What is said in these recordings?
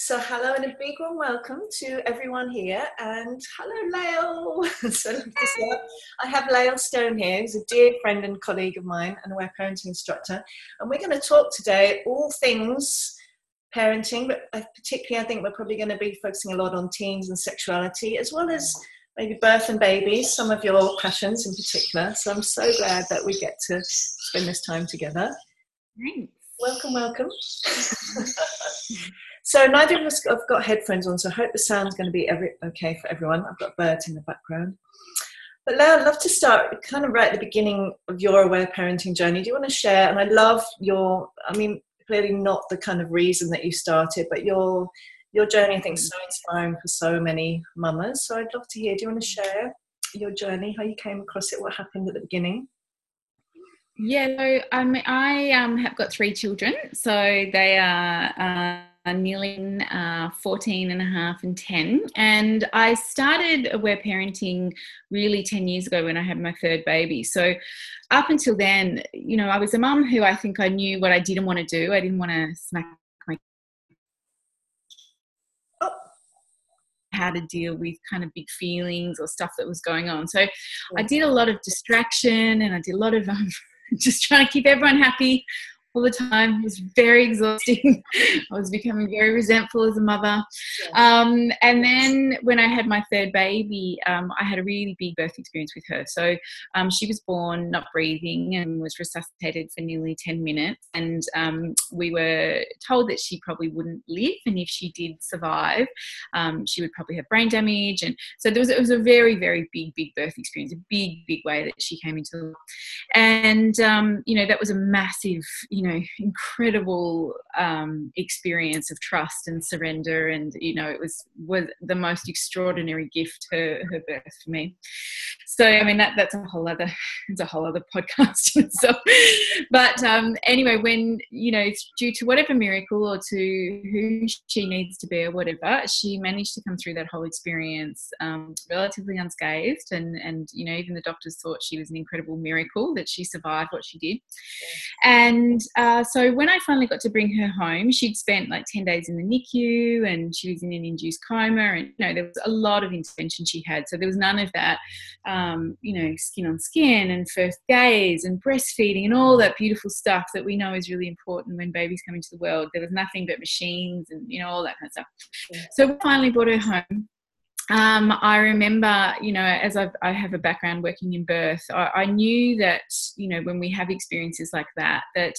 So, hello and a big warm welcome to everyone here. And hello, Lael. so, I have Lael Stone here, who's a dear friend and colleague of mine and aware parenting instructor. And we're going to talk today all things parenting, but particularly, I think we're probably going to be focusing a lot on teens and sexuality, as well as maybe birth and babies, some of your passions in particular. So, I'm so glad that we get to spend this time together. Thanks. Welcome, welcome. So neither of us have got headphones on, so I hope the sound's going to be every, okay for everyone. I've got birds in the background. But Lau, I'd love to start kind of right at the beginning of your aware parenting journey. Do you want to share? And I love your, I mean, clearly not the kind of reason that you started, but your your journey I think is so inspiring for so many mamas. So I'd love to hear. Do you want to share your journey, how you came across it, what happened at the beginning? Yeah, so um, I um, have got three children. So they are uh, nearly uh, 14 and a half and 10. And I started aware parenting really 10 years ago when I had my third baby. So up until then, you know, I was a mum who I think I knew what I didn't want to do. I didn't want to smack my how to deal with kind of big feelings or stuff that was going on. So I did a lot of distraction and I did a lot of um, just trying to keep everyone happy all the time. It was very exhausting. I was becoming very resentful as a mother. Um, and then when I had my third baby, um, I had a really big birth experience with her. So um, she was born not breathing and was resuscitated for nearly 10 minutes. And um, we were told that she probably wouldn't live. And if she did survive, um, she would probably have brain damage. And so there was, it was a very, very big, big birth experience, a big, big way that she came into. The world. And, um, you know, that was a massive, you know, incredible um, experience of trust and surrender, and you know, it was was the most extraordinary gift her her birth for me. So, I mean, that that's a whole other it's a whole other podcast itself. But um, anyway, when you know, due to whatever miracle or to who she needs to be or whatever, she managed to come through that whole experience um, relatively unscathed, and and you know, even the doctors thought she was an incredible miracle that she survived what she did, and uh, so when I finally got to bring her home, she'd spent like 10 days in the NICU and she was in an induced coma. And, you know, there was a lot of intervention she had. So there was none of that, um, Um, you know, skin on skin and first gaze and breastfeeding and all that beautiful stuff that we know is really important when babies come into the world. There was nothing but machines and, you know, all that kind of stuff. Yeah. So we finally brought her home um, I remember, you know, as I've, I have a background working in birth, I, I, knew that, you know, when we have experiences like that, that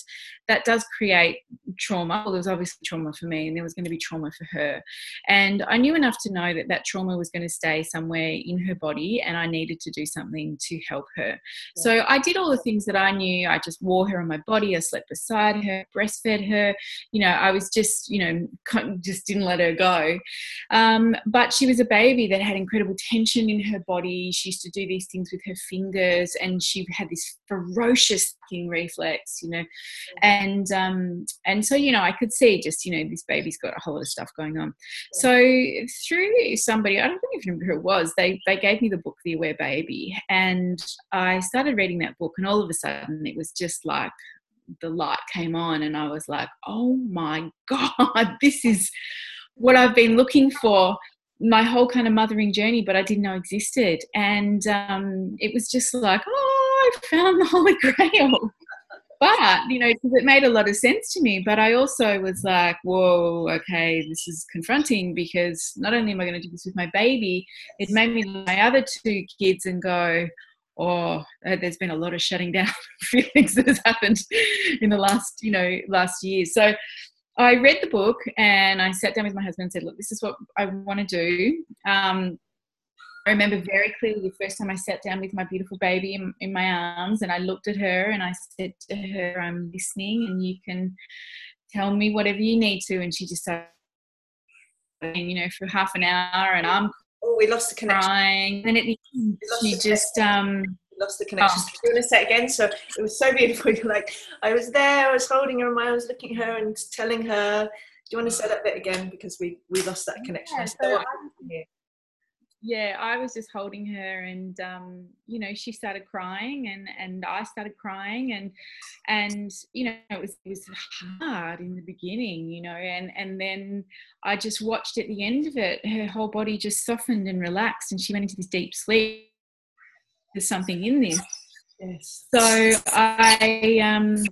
that does create trauma. Well, there was obviously trauma for me, and there was going to be trauma for her. And I knew enough to know that that trauma was going to stay somewhere in her body, and I needed to do something to help her. Yeah. So I did all the things that I knew. I just wore her on my body. I slept beside her, breastfed her. You know, I was just, you know, just didn't let her go. Um, but she was a baby baby that had incredible tension in her body. She used to do these things with her fingers, and she had this ferocious reflex, you know. And um, and so you know, I could see just you know this baby's got a whole lot of stuff going on. So through somebody, I don't even remember who it was. They they gave me the book The Aware Baby, and I started reading that book, and all of a sudden it was just like the light came on and I was like, oh my God, this is what I've been looking for my whole kind of mothering journey, but I didn't know existed. And um, it was just like, oh, I found the Holy Grail. but, you know, it made a lot of sense to me. But I also was like, whoa, okay, this is confronting because not only am I going to do this with my baby, it made me my other two kids and go, oh, uh, there's been a lot of shutting down feelings that has happened in the last, you know, last year. So I read the book and I sat down with my husband and said, Look, this is what I want to do. Um, I remember very clearly the first time I sat down with my beautiful baby in, in, my arms and I looked at her and I said to her, I'm listening and you can tell me whatever you need to. And she just started, you know, for half an hour and I'm oh, we lost the connection. crying. And it, she just, um, lost the connection. Oh. Do you want to say it again? So it was so beautiful. You're like, I was there, I was holding her, and I was looking at her and telling her. Do you want to say that bit again because we we lost that connection? Yeah, so yeah, I was just holding her, and um, you know, she started crying, and and I started crying, and and you know, it was it was hard in the beginning, you know, and and then I just watched at the end of it, her whole body just softened and relaxed, and she went into this deep sleep. There's something in this. Yes. So I um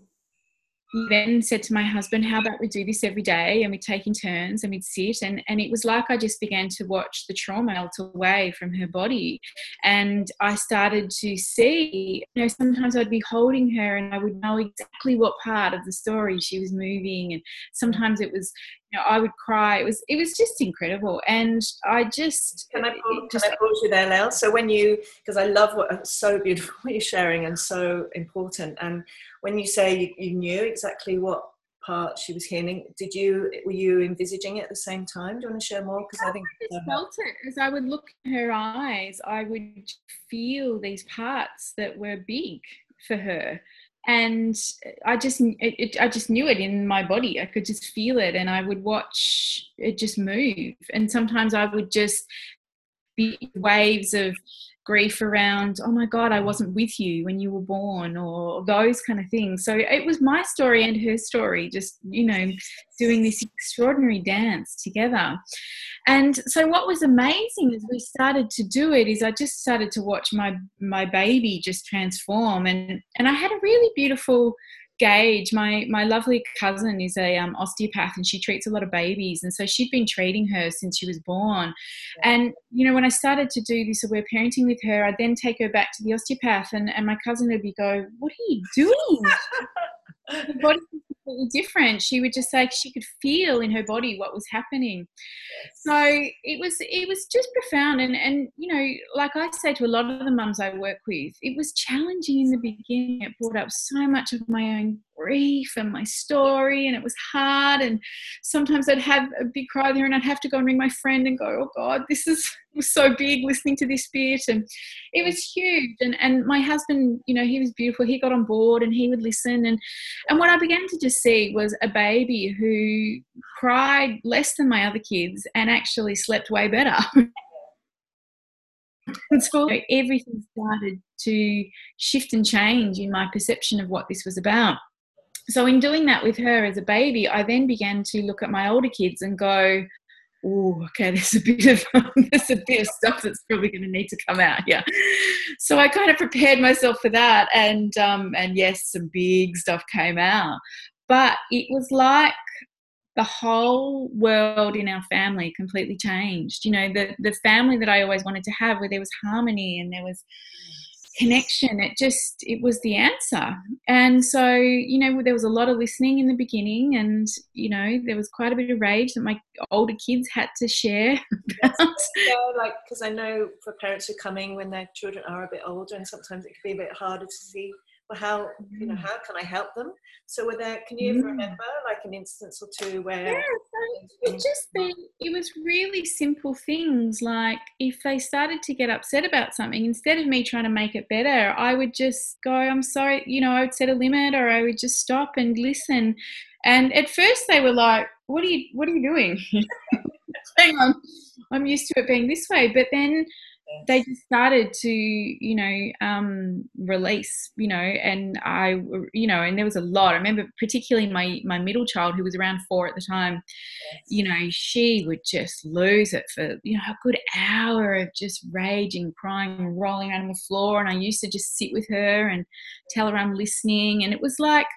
then said to my husband, How about we do this every day and we take in turns and we'd sit and, and it was like I just began to watch the trauma melt away from her body. And I started to see, you know, sometimes I'd be holding her and I would know exactly what part of the story she was moving. And sometimes it was, you know, I would cry. It was it was just incredible. And I just Can I pause, just, can I pause you there, Lael? So when you because I love what so beautiful what you're sharing and so important. And when you say you, you knew exactly what part she was healing, did you were you envisaging it at the same time? Do you want to share more? Because I think I just felt it as I would look in her eyes. I would feel these parts that were big for her, and I just it, it, I just knew it in my body. I could just feel it, and I would watch it just move. And sometimes I would just be waves of grief around, oh my God, I wasn't with you when you were born, or those kind of things. So it was my story and her story, just, you know, doing this extraordinary dance together. And so what was amazing as we started to do it is I just started to watch my my baby just transform and and I had a really beautiful Gage, my my lovely cousin, is a um, osteopath, and she treats a lot of babies, and so she'd been treating her since she was born. Yeah. And you know, when I started to do this aware parenting with her, I'd then take her back to the osteopath, and, and my cousin would be go, "What are you doing?" her body was completely different. She would just say she could feel in her body what was happening. So it was it was just profound and and you know, like I say to a lot of the mums I work with, it was challenging in the beginning. It brought up so much of my own grief and my story and it was hard and sometimes I'd have a big cry there and I'd have to go and ring my friend and go, Oh God, this is was so big listening to this bit and it was huge and and my husband you know he was beautiful he got on board and he would listen and and what i began to just see was a baby who cried less than my other kids and actually slept way better. So everything started to shift and change in my perception of what this was about so in doing that with her as a baby i then began to look at my older kids and go oh, okay, there's a bit of there's a bit of stuff that's probably going to need to come out here. So I kind of prepared myself for that, and um, and yes, some big stuff came out, but it was like the whole world in our family completely changed. You know, the the family that I always wanted to have, where there was harmony and there was connection it just it was the answer. And so you know there was a lot of listening in the beginning and you know there was quite a bit of rage that my older kids had to share. Yeah, like because i know for parents who are coming when their children are a bit older and sometimes it can be a bit harder to see well how you know mm. how can i help them? So were there can you ever remember like an instance or two where it just been it was really simple things like if they started to get upset about something instead of me trying to make it better i would just go i'm sorry you know i would set a limit or i would just stop and listen. And at first they were like what are you what are you doing? Hang on. I'm used to it being this way. But then they just started to you know um, release you know and i you know and there was a lot. I remember particularly my my middle child who was around four at the time yes. you know she would just lose it for you know a good hour of just raging crying and rolling around on the floor. And i used to just sit with her and tell her i'm listening. And it was like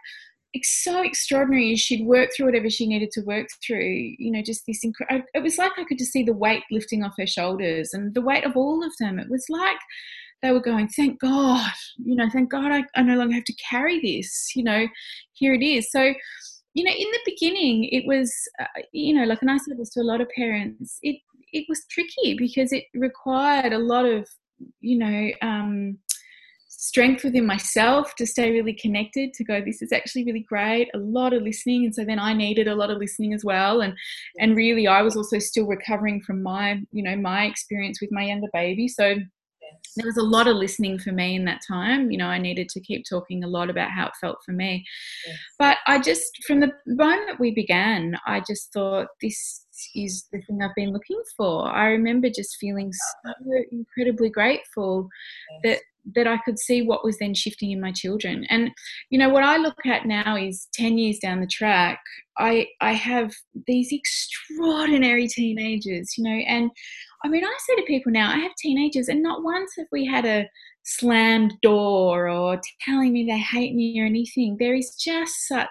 so extraordinary. She'd work through whatever she needed to work through. You know, just this. It was like I could just see the weight lifting off her shoulders, and the weight of all of them. It was like they were going, "Thank God, you know, thank God, I, I no longer have to carry this. You know, here it is." So, you know, in the beginning, it was, uh, you know, like, and I said this to a lot of parents. It it was tricky because it required a lot of, you know. Um, strength within myself to stay really connected to go this is actually really great a lot of listening and so then i needed a lot of listening as well and and really i was also still recovering from my you know my experience with my younger baby so there was a lot of listening for me in that time. You know, I needed to keep talking a lot about how it felt for me. Yes. But I just, from the moment we began, I just thought this is the thing I've been looking for. I remember just feeling ah. so incredibly grateful yes. that that I could see what was then shifting in my children. And you know what I look at now is 10 years down the track, I I have these extraordinary teenagers, you know, and I mean I say to people now, I have teenagers and not once have we had a slammed door or telling me they hate me or anything. There is just such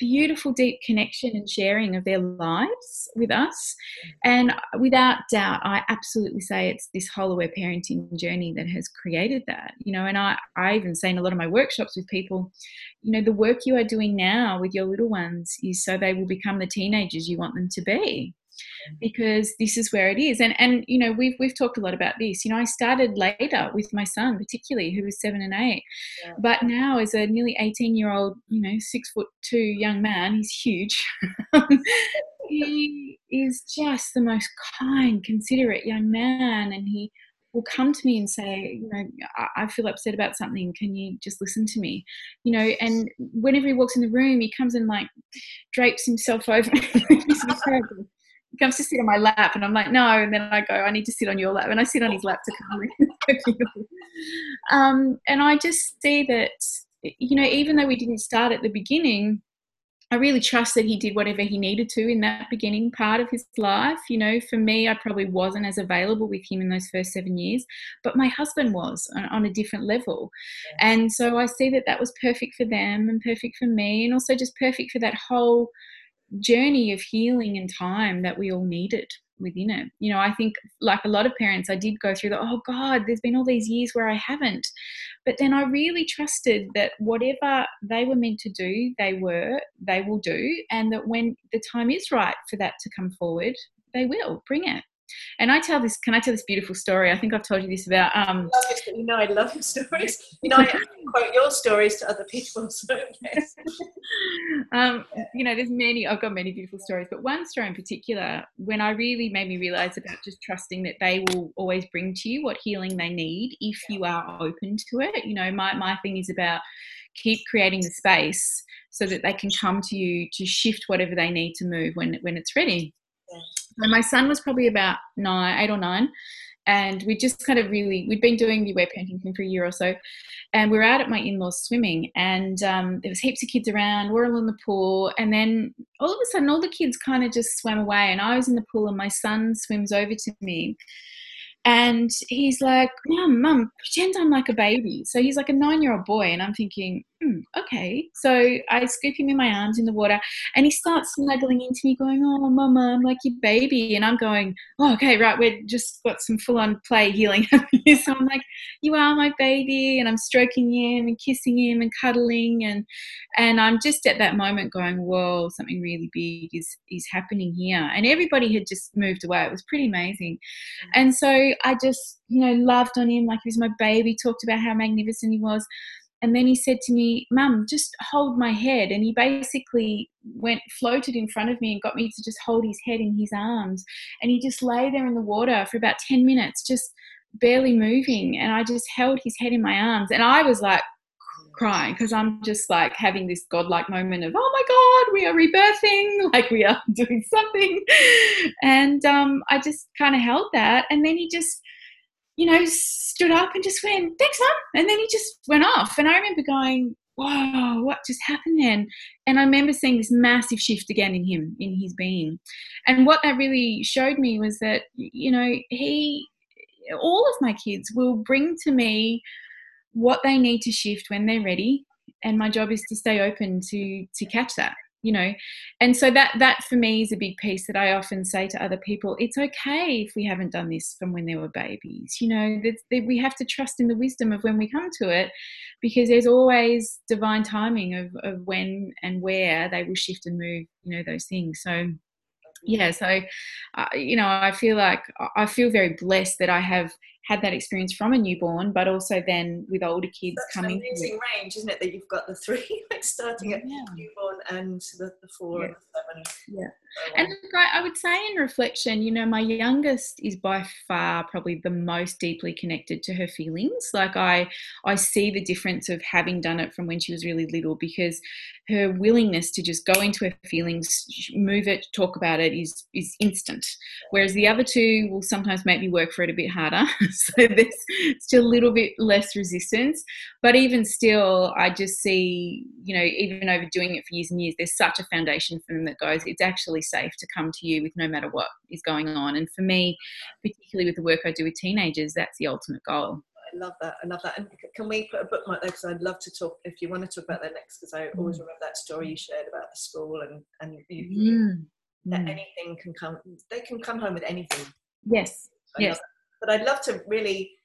beautiful, deep connection and sharing of their lives with us. And without doubt, I absolutely say it's this whole aware parenting journey that has created that. You know, and I, I even say in a lot of my workshops with people, you know, the work you are doing now with your little ones is so they will become the teenagers you want them to be because this is where it is. And and you know we've we've talked a lot about this. You know i started later with my son particularly who was seven and eight. Yeah. but now as a nearly 18 year old you know six foot two young man he's huge. He is just the most kind considerate young man. And he will come to me and say, you know, I, feel upset about something. Can you just listen to me? You know, and whenever he walks in the room, he comes and like drapes himself over comes to sit on my lap and I'm like, no. And then I go, I need to sit on your lap. And I sit on his lap to calm um, and I just see that, you know, even though we didn't start at the beginning, I really trust that he did whatever he needed to in that beginning part of his life. You know, for me, I probably wasn't as available with him in those first seven years, but my husband was on, on a different level. And so I see that that was perfect for them and perfect for me, and also just perfect for that whole journey of healing and time that we all needed within it. You know, I think like a lot of parents, I did go through the, oh God, there's been all these years where I haven't. But then I really trusted that whatever they were meant to do, they were, they will do. And that when the time is right for that to come forward, they will bring it. And I tell this, can I tell this beautiful story? I think I've told you this about. Um, you know, I love your stories. You know, I quote your stories to other people. So yes. um, you know, there's many, I've got many beautiful stories, but one story in particular, when I really made me realize about just trusting that they will always bring to you what healing they need if you are open to it. You know, my, my thing is about keep creating the space so that they can come to you to shift whatever they need to move when, when it's ready. So my son was probably about nine, eight or nine, and we just kind of really we'd been doing the aware parenting thing for a year or so, and we were out at my in-laws swimming, and um, there was heaps of kids around. We're all in the pool, and then all of a sudden, all the kids kind of just swam away, and I was in the pool, and my son swims over to me, and he's like, Mum, Mum, pretend I'm like a baby. So he's like a nine year old boy. And I'm thinking, hmm, okay. So I scoop him in my arms in the water and he starts snuggling into me, going, Oh, Mama, I'm like your baby. And I'm going, Oh, okay, right. We've just got some full on play healing happening. so I'm like, You are my baby. And I'm stroking him and kissing him and cuddling. And, and I'm just at that moment going, Whoa, something really big is, is happening here. And everybody had just moved away. It was pretty amazing. Mm-hmm. And so I just, you know, loved on him like he was my baby, talked about how magnificent he was. And then he said to me, Mum, just hold my head. And he basically went, floated in front of me and got me to just hold his head in his arms. And he just lay there in the water for about 10 minutes, just barely moving. And I just held his head in my arms. And I was like, crying because I'm just like having this godlike moment of, oh my God, we are rebirthing, like we are doing something. And um, I just kind of held that. And then he just, you know, stood up and just went, thanks, mum. And then he just went off. And I remember going, whoa, what just happened then? And I remember seeing this massive shift again in him, in his being. And what that really showed me was that, you know, he, all of my kids will bring to me what they need to shift when they're ready and my job is to stay open to to catch that you know? And so that that for me is a big piece that i often say to other people it's okay if we haven't done this from when they were babies you know? That, that we have to trust in the wisdom of when we come to it because there's always divine timing of, of when and where they will shift and move you know those things. So yeah so uh, you know i feel like i feel very blessed that i have had that experience from a newborn, but also then with older kids That's coming. An amazing through. range, isn't it? That you've got the three, like starting at Yeah. newborn and the, the four Yeah. and the seven. Yeah. So, And um, look, I, I would say in reflection, you know, my youngest is by far probably the most deeply connected to her feelings. Like I, I see the difference of having done it from when she was really little because her willingness to just go into her feelings, move it, talk about it is is instant. Whereas the other two will sometimes make me work for it a bit harder. so there's still a little bit less resistance. But even still, I just see, you know, even over doing it for years and years, there's such a foundation for them that goes, it's actually safe to come to you with no matter what is going on. And for me, particularly with the work I do with teenagers, that's the ultimate goal. I love that. I love that. And can we put a bookmark there? Because I'd love to talk, if you want to talk about that next, because I always Mm. remember that story you shared about the school and, and you, Mm. that Mm. anything can come, they can come home with anything. Yes. I Yes. But I'd love to really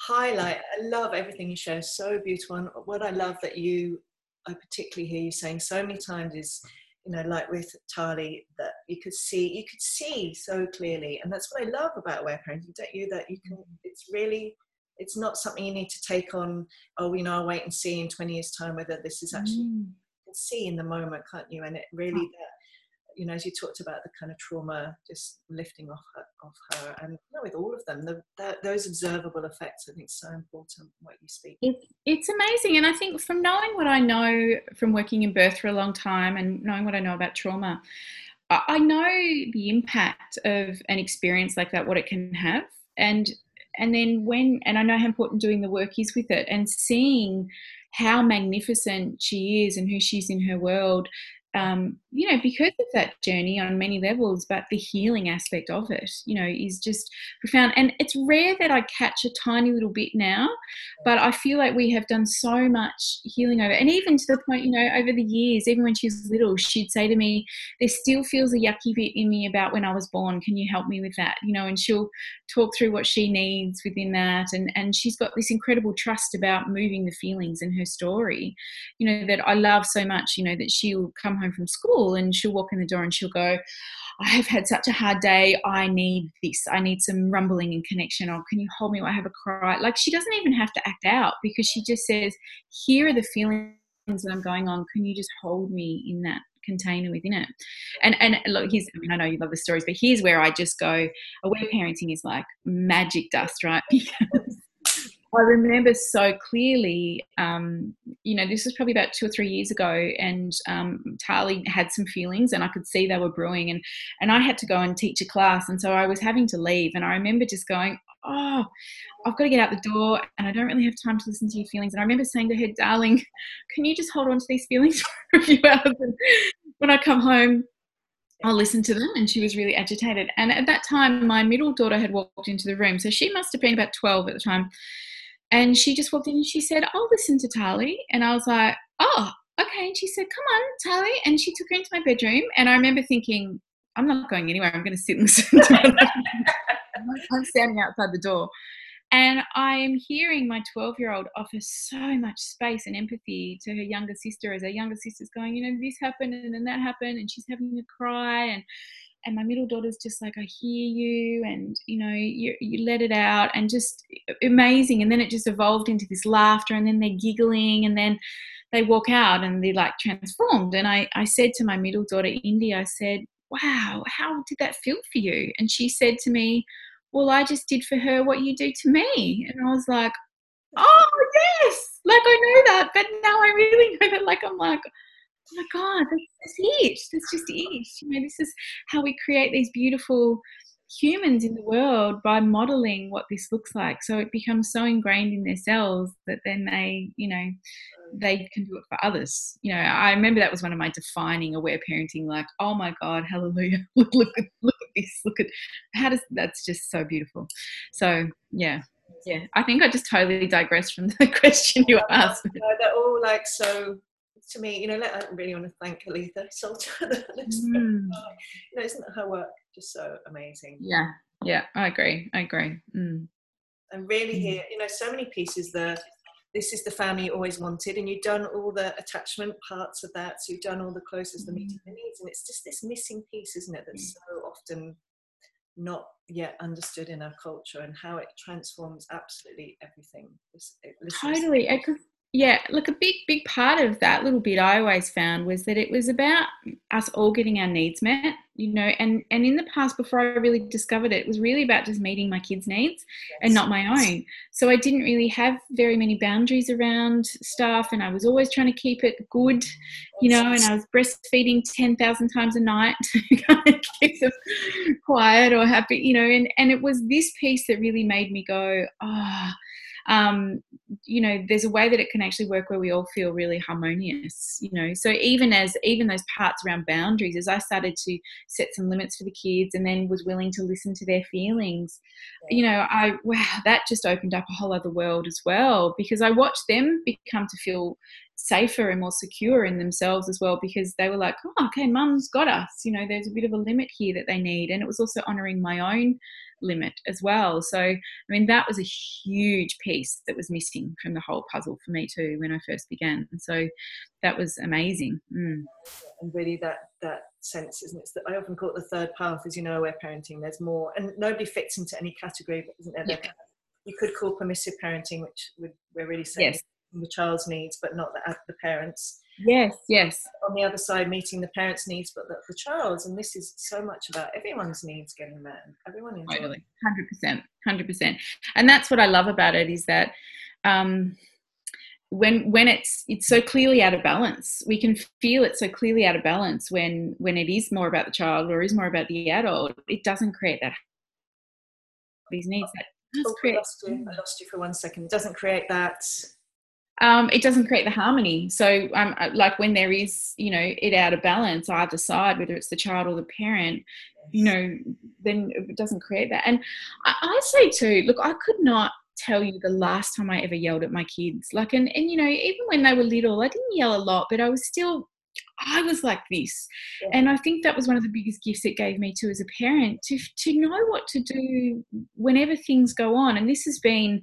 highlight, I love everything you share, so beautiful. And what I love that you, I particularly hear you saying so many times is, you know, like with Tali, that you could see, you could see so clearly. And that's what I love about aware parenting, don't you? That you can, it's really, it's not something you need to take on, oh, you know, I'll wait and see in 20 years' time whether this is actually, Mm. you can see in the moment, can't you? And it really, that, you know, as you talked about the kind of trauma just lifting off her, off her and you know, with all of them, the, the, those observable effects, I think, so important. What you speak. It, it's amazing. And I think from knowing what I know from working in birth for a long time and knowing what I know about trauma, I, I know the impact of an experience like that, what it can have. And and then when and I know how important doing the work is with it and seeing how magnificent she is and who she is in her world um, you know, because of that journey on many levels, but the healing aspect of it, you know, is just profound. And it's rare that I catch a tiny little bit now, but I feel like we have done so much healing over, and even to the point, you know, over the years, even when she was little, she'd say to me, "There still feels a yucky bit in me about when I was born. Can you help me with that?" You know, and she'll talk through what she needs within that, and and she's got this incredible trust about moving the feelings in her story, you know, that I love so much. You know, that she'll come home from school and she'll walk in the door and she'll go, I have had such a hard day. I need this. I need some rumbling and connection. Or can you hold me while I have a cry? Like she doesn't even have to act out because she just says, Here are the feelings that I'm going on. Can you just hold me in that container within it? And and look, here's I mean, I know you love the stories, but here's where I just go, aware parenting is like magic dust, right? Because I remember so clearly, um, you know, this was probably about two or three years ago, and um, Tali had some feelings, and I could see they were brewing, and and I had to go and teach a class, and so I was having to leave, and I remember just going, oh, I've got to get out the door, and I don't really have time to listen to your feelings, and I remember saying to her, darling, can you just hold on to these feelings for a few hours, and when I come home. I'll listen to them. And she was really agitated. And at that time, my middle daughter had walked into the room. So she must have been about 12 at the time. And she just walked in and she said, I'll listen to Tali. And I was like, oh, okay. And she said, come on, Tali. And she took her into my bedroom. And I remember thinking, I'm not going anywhere. I'm going to sit and listen to. I'm standing outside the door. And I am hearing my 12 year old offer so much space and empathy to her younger sister as her younger sister's going, you know, this happened and then that happened. And she's having a cry. And and my middle daughter's just like i hear you and you know you, you let it out and just amazing and then it just evolved into this laughter and then they're giggling and then they walk out and they're like transformed. And i, I said to my middle daughter indy i said wow how did that feel for you? And she said to me well i just did for her what you do to me. And i was like oh yes! Like i know that but now i really know that like i'm like oh my god that's, it that's just it. You know this is how we create these beautiful humans in the world by modeling what this looks like. So it becomes so ingrained in their cells that then they you know they can do it for others. You know i remember that was one of my defining aware parenting like oh my god hallelujah look look at look at this look at how does that's just so beautiful. So yeah yeah i think i just totally digressed from the question you asked. No, they're all like so. To me, you know, I really want to thank Aletha Solter. Mm. you know, isn't her work just so amazing? Yeah, yeah, I agree. I agree. Mm. And really, Mm. here, you know, so many pieces. The this is the family you always wanted, and you've done all the attachment parts of that. So you've done all the closest, the meeting the needs, and it's just this missing piece, isn't it? That's so often not yet understood in our culture and how it transforms absolutely everything. Totally. Yeah, look, a big, big part of that little bit I always found was that it was about us all getting our needs met, you know, and and in the past, before I really discovered it, it was really about just meeting my kids' needs yes. and not my own. So I didn't really have very many boundaries around stuff, and I was always trying to keep it good, you know, and I was breastfeeding ten thousand times a night to kind of keep them quiet or happy, you know, and and it was this piece that really made me go, ah. Oh, um, you know there's a way that it can actually work where we all feel really harmonious you know. So even as even those parts around boundaries as i started to set some limits for the kids and then was willing to listen to their feelings you know i wow that just opened up a whole other world as well because i watched them become to feel safer and more secure in themselves as well because they were like oh okay mum's got us you know there's a bit of a limit here that they need and it was also honoring my own limit as well. So, I mean, that was a huge piece that was missing from the whole puzzle for me too when I first began. And so that was amazing. Mm. And really, that that sense, isn't it? That I often call it the third path, as you know, where parenting there's more, and nobody fits into any category, but isn't there? Yeah. You could call permissive parenting, which we're really saying yes. the child's needs, but not the, the parents Yes, yes. On the other side, meeting the parents' needs, but the, the child's. And this is so much about everyone's needs getting met. Everyone enjoys Totally. 100%. 100%. And that's what I love about it is that um, when when it's it's so clearly out of balance we can feel it so clearly out of balance when when it is more about the child or is more about the adult it doesn't create that these needs that oh, create, I, lost you. I lost you for one second it doesn't create that um, it doesn't create the harmony. So, um, uh, like when there is, you know, it out of balance, either side, whether it's the child or the parent, you know, then it doesn't create that. And I, I say too, look, I could not tell you the last time I ever yelled at my kids. Like, and, and you know, even when they were little, I didn't yell a lot, but I was still, I was like this. Yeah. And I think that was one of the biggest gifts it gave me too as a parent to, to know what to do whenever things go on. And this has been,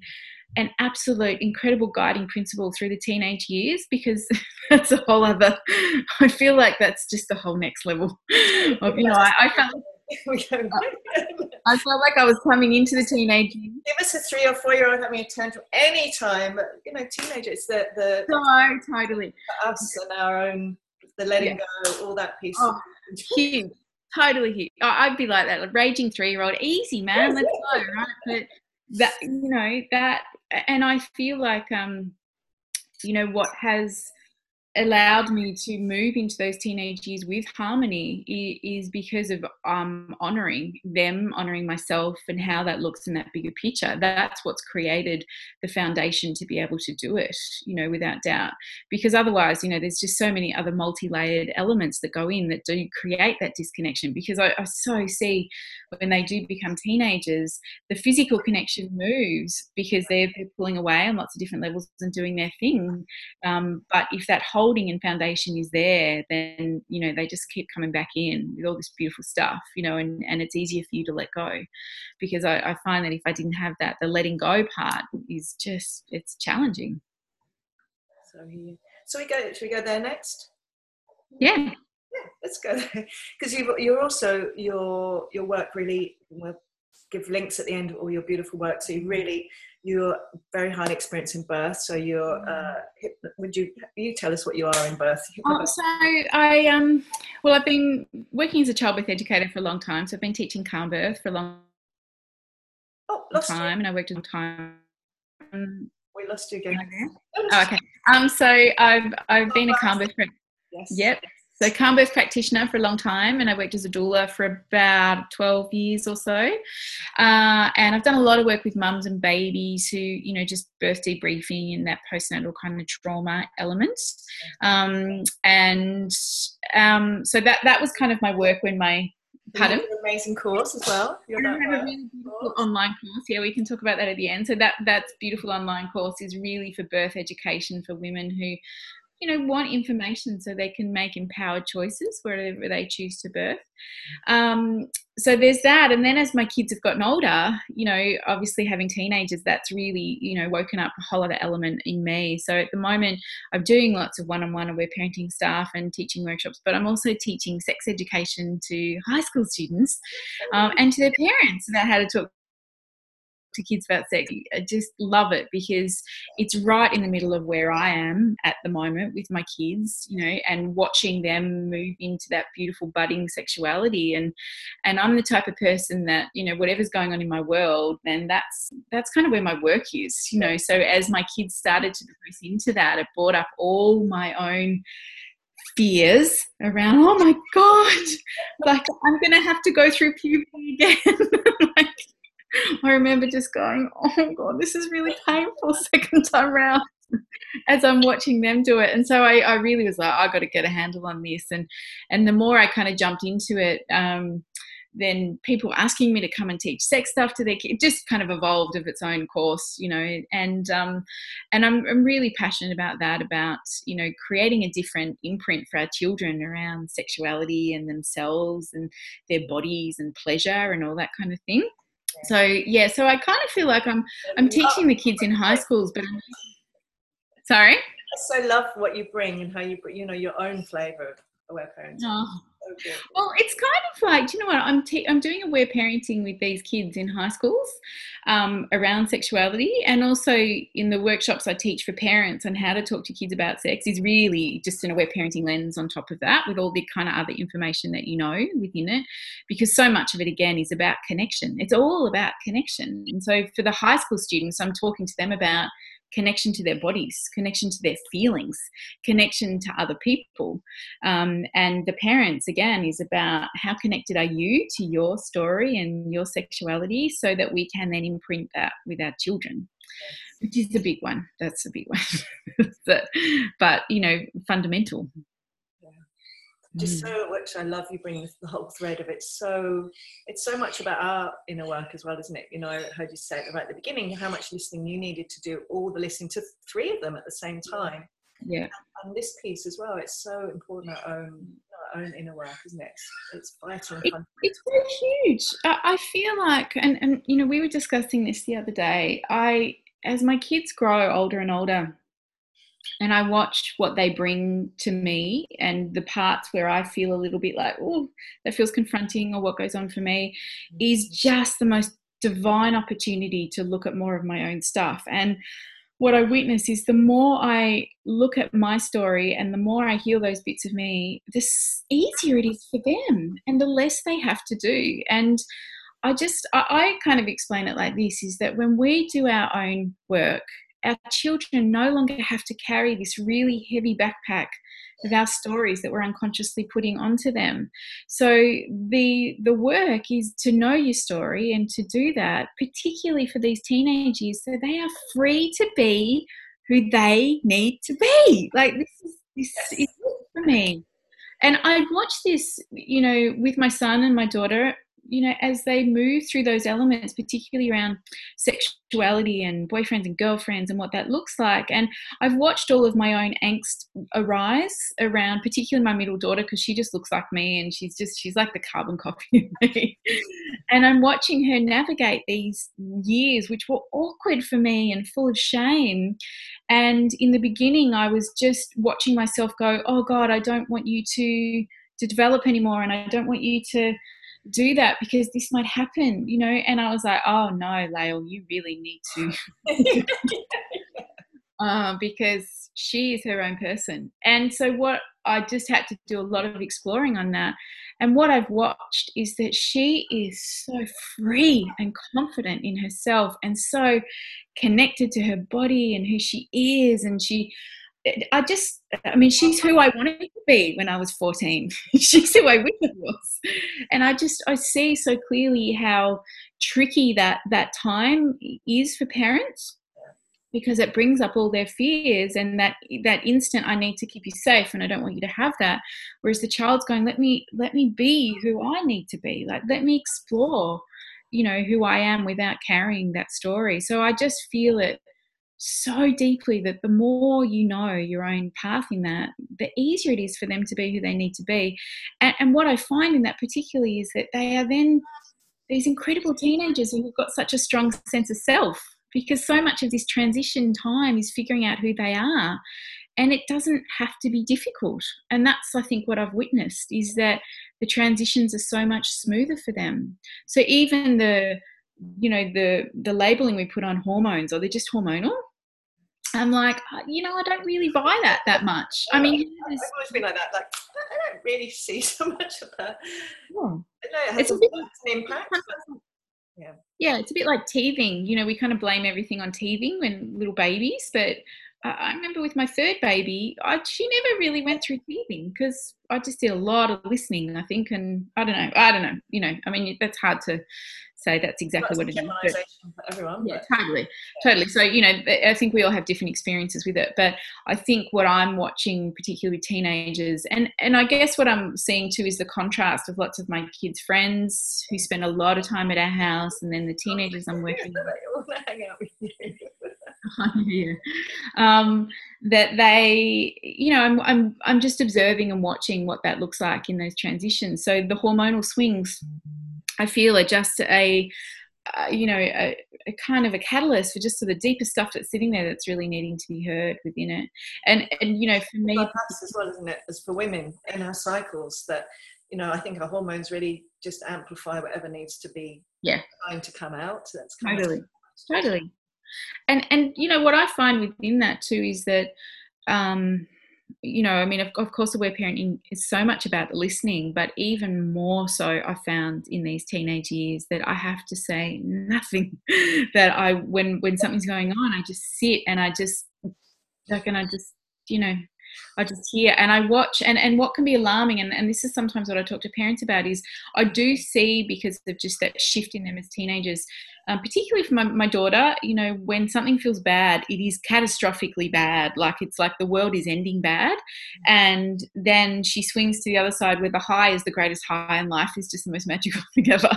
an absolute incredible guiding principle through the teenage years because that's a whole other I feel like that's just the whole next level of, you know I, I felt I felt like I was coming into the teenage years. Give us a three or four year old having a tantrum any time. You know, teenagers, the the no, totally us and our own the letting yeah. go, all that piece. Oh, huge, totally huge. I'd be like that, like raging three year old, easy man, let's go, right? But that you know that and i feel like um you know what has allowed me to move into those teenage years with harmony is because of um, honoring them, honoring myself, and how that looks in that bigger picture. That's what's created the foundation to be able to do it, you know, without doubt. Because otherwise, you know, there's just so many other multi layered elements that go in that do create that disconnection. Because I, I so see when they do become teenagers, the physical connection moves because they're, they're pulling away on lots of different levels and doing their thing. Um, but if that whole holding and foundation is there, then you know they just keep coming back in with all this beautiful stuff, you know, and, and it's easier for you to let go. Because I, I find that if I didn't have that, the letting go part is just it's challenging. So here, so we go. Should we go there next? Yeah. Yeah, let's go because you you're also your your work really. We'll give links at the end of all your beautiful work. So you really you're very highly experienced in birth. So you're, uh, would you, you tell us what you are in birth? Oh, so I, um, well, I've been working as a childbirth educator for a long time. So I've been teaching calm birth for a long oh, time, you. and I worked in time. We lost you again. Oh, okay. Um, so I've I've been a calm birth. Yes. Yep. So, calm birth practitioner for a long time, and I worked as a doula for about 12 years or so. Uh, and I've done a lot of work with mums and babies who, you know, just birth debriefing and that postnatal kind of trauma element. Um, and um, so that that was kind of my work when my Pardon? amazing course as well. I have a really beautiful online course. Yeah, we can talk about that at the end. So that that's beautiful online course is really for birth education for women who you know want information so they can make empowered choices wherever they choose to birth. Um, so there's that and then as my kids have gotten older you know obviously having teenagers that's really you know woken up a whole other element in me. So at the moment i'm doing lots of one-on-one aware parenting staff and teaching workshops but i'm also teaching sex education to high school students um, and to their parents about how to talk to kids about sex. I just love it because it's right in the middle of where I am at the moment with my kids, you know, and watching them move into that beautiful budding sexuality. And and I'm the type of person that, you know, whatever's going on in my world, then that's that's kind of where my work is, you know. So as my kids started to progress into that, it brought up all my own fears around oh my god like i'm gonna have to go through puberty again like I remember just going, oh God, this is really painful second time round as I'm watching them do it. And so I, I really was like, I got to get a handle on this. And and the more I kind of jumped into it, um, then people asking me to come and teach sex stuff to their kids just kind of evolved of its own course you know and um, and I'm, I'm really passionate about that about you know creating a different imprint for our children around sexuality and themselves and their bodies and pleasure and all that kind of thing so yeah, so I kind of feel like I'm I'm teaching the kids in high schools, but I'm, sorry. I so love what you bring and how you bring, you know, your own flavor of aware parenting. Oh. Well, it's kind of like, you know what? I'm te- I'm doing aware parenting with these kids in high schools um, around sexuality, and also in the workshops I teach for parents on how to talk to kids about sex is really just an aware parenting lens on top of that, with all the kind of other information that you know within it, because so much of it again is about connection. It's all about connection, and so for the high school students, I'm talking to them about connection to their bodies, connection to their feelings, connection to other people. Um, and the parents, again, is about how connected are you to your story and your sexuality so that we can then imprint that with our children. Which is a big one. That's a big one. but, but, you know, fundamental just mm. so which I love you bringing the whole thread of it. So it's so much about our inner work as well, isn't it? You know, I heard you say it right at the beginning how much listening you needed to do all the listening to three of them at the same time. Yeah. And this piece as well, it's so important our own our own inner work, isn't it? It's, vital. It, it's very huge. I, I feel like, and and you know, we were discussing this the other day. I, as my kids grow older and older, and I watch what they bring to me and the parts where I feel a little bit like, oh, that feels confronting or what goes on for me is just the most divine opportunity to look at more of my own stuff. And what I witness is the more I look at my story and the more I heal those bits of me, the easier it is for them and the less they have to do. And I just, I kind of explain it like this is that when we do our own work our children no longer have to carry this really heavy backpack of our stories that we're unconsciously putting onto them. So the the work is to know your story and to do that, particularly for these teenage years, so they are free to be who they need to be. Like this is this is for me. And I watch this, you know, with my son and my daughter you know, as they move through those elements, particularly around sexuality and boyfriends and girlfriends and what that looks like. And I've watched all of my own angst arise around, particularly my middle daughter, because she just looks like me and she's just, she's like the carbon copy of me. and I'm watching her navigate these years, which were awkward for me and full of shame. And in the beginning, I was just watching myself go, oh God, I don't want you to to develop anymore and I don't want you to do that because this might happen, you know. And I was like, oh no, Lael, you really need to. uh, because she is her own person. And so, what I just had to do a lot of exploring on that. And what I've watched is that she is so free and confident in herself and so connected to her body and who she is. And she, I just, I mean, she's who I wanted to be when I was 14. she's who I wish I was. And I just, I see so clearly how tricky that, that time is for parents because it brings up all their fears and that that instant i need to keep you safe and i don't want you to have that whereas the child's going let me let me be who i need to be like let me explore you know who i am without carrying that story so i just feel it so deeply that the more you know your own path in that, the easier it is for them to be who they need to be. And, and what I find in that particularly is that they are then these incredible teenagers who've got such a strong sense of self because so much of this transition time is figuring out who they are and it doesn't have to be difficult. And that's i think what i've witnessed is that the transitions are so much smoother for them. So even the you know the the labeling we put on hormones or they're just hormonal i'm like uh, you know i don't really buy that that much. I mean i've always been like that like i don't really see so much of that. Yeah. it it's a bit, an impact but, yeah. Yeah it's a bit like teething you know we kind of blame everything on teething when little babies but I remember with my third baby, I, she never really went through teething because I just did a lot of listening, I think, and I don't know, I don't know, you know, I mean, that's hard to say that's exactly what it is. But, for everyone, yeah, but. totally, totally. So you know, I think we all have different experiences with it, but I think what I'm watching, particularly with teenagers, and and I guess what I'm seeing too is the contrast of lots of my kids' friends who spend a lot of time at our house, and then the teenagers I'm working with. yeah. Um, that they, you know, I'm, I'm, I'm just observing and watching what that looks like in those transitions. So the hormonal swings, I feel, are just a, uh, you know, a, a, kind of a catalyst for just sort of the deeper stuff that's sitting there that's really needing to be heard within it. And, and you know, for me, well, as well, isn't it? As for women in our cycles, that you know, I think our hormones really just amplify whatever needs to be yeah trying to come out. That's totally, totally and and you know what i find within that too is that um you know i mean of, of course aware parenting is so much about listening but even more so i found in these teenage years that i have to say nothing that i when when something's going on i just sit and i just like and i just you know I just hear and I watch. And, and what can be alarming and, and this is sometimes what I talk to parents about is I do see because of just that shift in them as teenagers um, particularly for my, my daughter, you know, when something feels bad, it is catastrophically bad. Like it's like the world is ending bad. And then she swings to the other side where the high is the greatest high and life is just the most magical thing ever.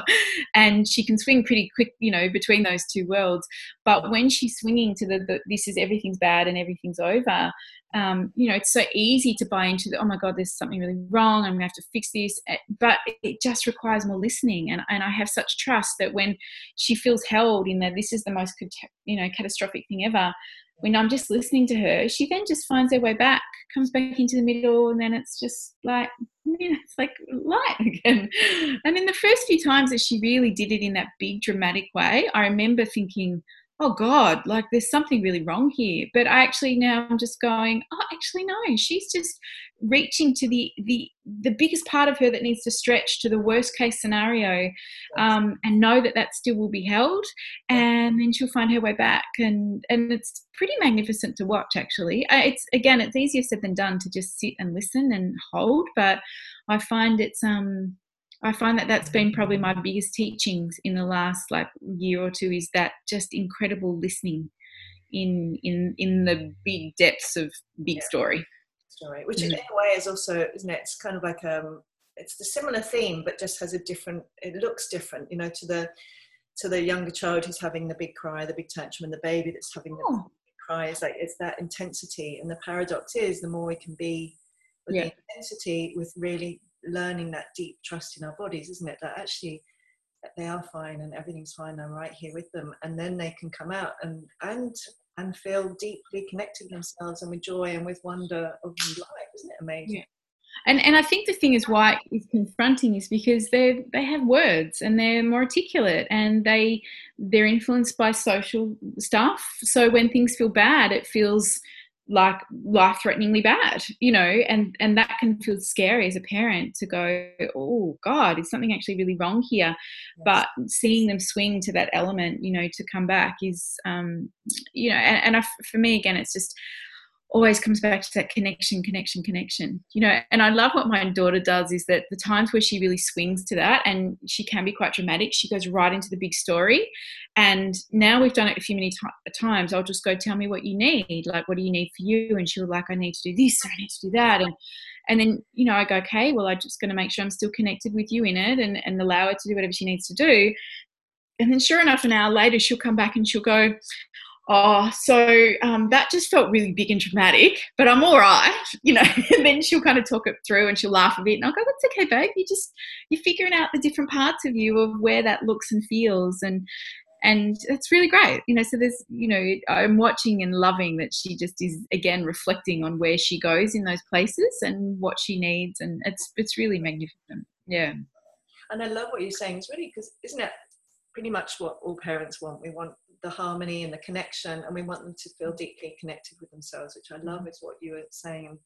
And she can swing pretty quick, you know, between those two worlds. But when she's swinging to the, the this is everything's bad and everything's over, um, you know, it's so easy to buy into the, oh my God, there's something really wrong. I'm going to have to fix this. Eh, but it just requires more listening. And, and I have such trust that when she feels held in that this is the most, you know, catastrophic thing ever, when I'm just listening to her, she then just finds her way back, comes back into the middle, and then it's just like, you know, it's like light again. And in the first few times that she really did it in that big dramatic way, I remember thinking, oh god like there's something really wrong here. But i actually now i'm just going oh actually no she's just reaching to the the the biggest part of her that needs to stretch to the worst case scenario um, and know that that still will be held and then she'll find her way back. And and it's pretty magnificent to watch actually. It's again it's easier said than done to just sit and listen and hold but i find it's um I find that that's been probably my biggest teachings in the last like year or two is that just incredible listening in in in the big depths of big yeah. story. Story, which in a way is also, isn't it? It's kind of like um, it's the similar theme, but just has a different. It looks different, you know, to the to the younger child who's having the big cry, the big tantrum, and the baby that's having the oh. cry. It's like it's that intensity, and the paradox is the more we can be with yeah. the intensity, with really learning that deep trust in our bodies, isn't it? That actually they are fine and everything's fine. I'm right here with them, and then they can come out and and and feel deeply connected themselves and with joy and with wonder of life. Isn't it amazing? Yeah. And and I think the thing is why it's confronting is because they they have words and they're more articulate and they they're influenced by social stuff. So when things feel bad, it feels like life threateningly bad you know and and that can feel scary as a parent to go oh god is something actually really wrong here yes. but seeing them swing to that element you know to come back is um you know and, and I, for me again it's just always comes back to that connection, connection, connection. You know, and I love what my daughter does is that the times where she really swings to that and she can be quite dramatic, she goes right into the big story. And now we've done it a few many t- times. I'll just go, tell me what you need. Like, what do you need for you? And she'll like, I need to do this, I need to do that. And and then, you know, I go, okay, well, I'm just going to make sure I'm still connected with you in it and, and allow her to do whatever she needs to do. And then, sure enough, an hour later, she'll come back and she'll go, Oh, so um, that just felt really big and dramatic, but I'm all right, you know. and then she'll kind of talk it through and she'll laugh a bit, and I'll go, "That's okay, babe. You just you're figuring out the different parts of you of where that looks and feels, and and it's really great, you know. So there's, you know, I'm watching and loving that she just is again reflecting on where she goes in those places and what she needs, and it's it's really magnificent. Yeah. And I love what you're saying. It's really because isn't it pretty much what all parents want? We want the harmony and the connection, and we want them to feel deeply connected with themselves, which I love mm-hmm. is what you were saying.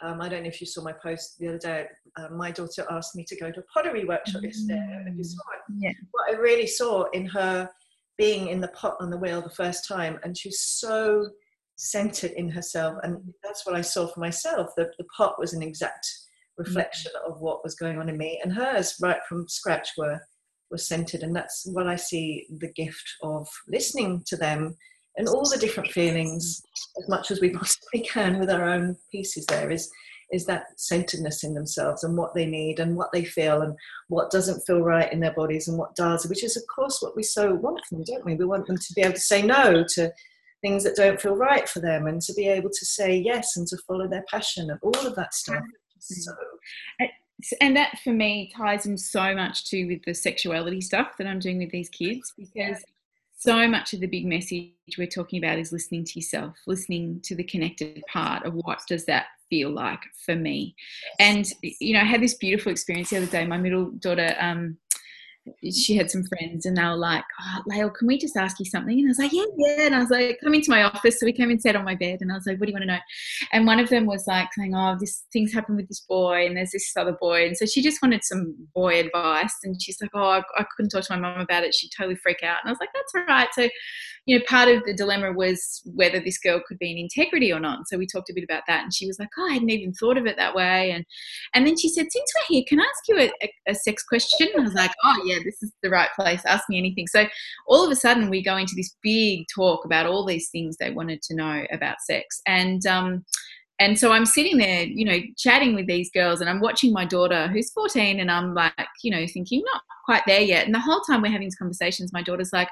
Um, I don't know if you saw my post the other day. Uh, my daughter asked me to go to a pottery workshop yesterday. If you saw it, yeah. what I really saw in her being in the pot on the wheel the first time, and she's so centered in herself, and that's what I saw for myself. The, the pot was an exact reflection mm-hmm. of what was going on in me, and hers, right from scratch, were was centered and that's what i see the gift of listening to them and all the different feelings as much as we possibly can with our own pieces there is is that centeredness in themselves and what they need and what they feel and what doesn't feel right in their bodies and what does which is of course what we so want from them don't we? We want them to be able to say no to things that don't feel right for them and to be able to say yes and to follow their passion and all of that stuff. So and that for me ties in so much too with the sexuality stuff that I'm doing with these kids because so much of the big message we're talking about is listening to yourself, listening to the connected part of what does that feel like for me. And you know, I had this beautiful experience the other day. My middle daughter um, she had some friends and they were like, oh, Lael, can we just ask you something? And I was like, yeah, yeah. And I was like, come into my office. So we came and sat on my bed and I was like, what do you want to know? And one of them was like saying, oh, this thing's happened with this boy and there's this other boy. And so she just wanted some boy advice. And she's like, oh, I, I couldn't talk to my mum about it. She'd totally freak out. And I was like, that's all right. So, you know, part of the dilemma was whether this girl could be in integrity or not. So we talked a bit about that. And she was like, oh, I hadn't even thought of it that way. And, and then she said, since we're here, can I ask you a, a, a sex question? And I was like, oh, yeah yeah, this is the right place. Ask me anything. So all of a sudden, we go into this big talk about all these things they wanted to know about sex. And, um, and so I'm sitting there, you know, chatting with these girls, and I'm watching my daughter who's 14, and I'm like, you know, thinking, not quite there yet. And the whole time we're having these conversations, my daughter's like,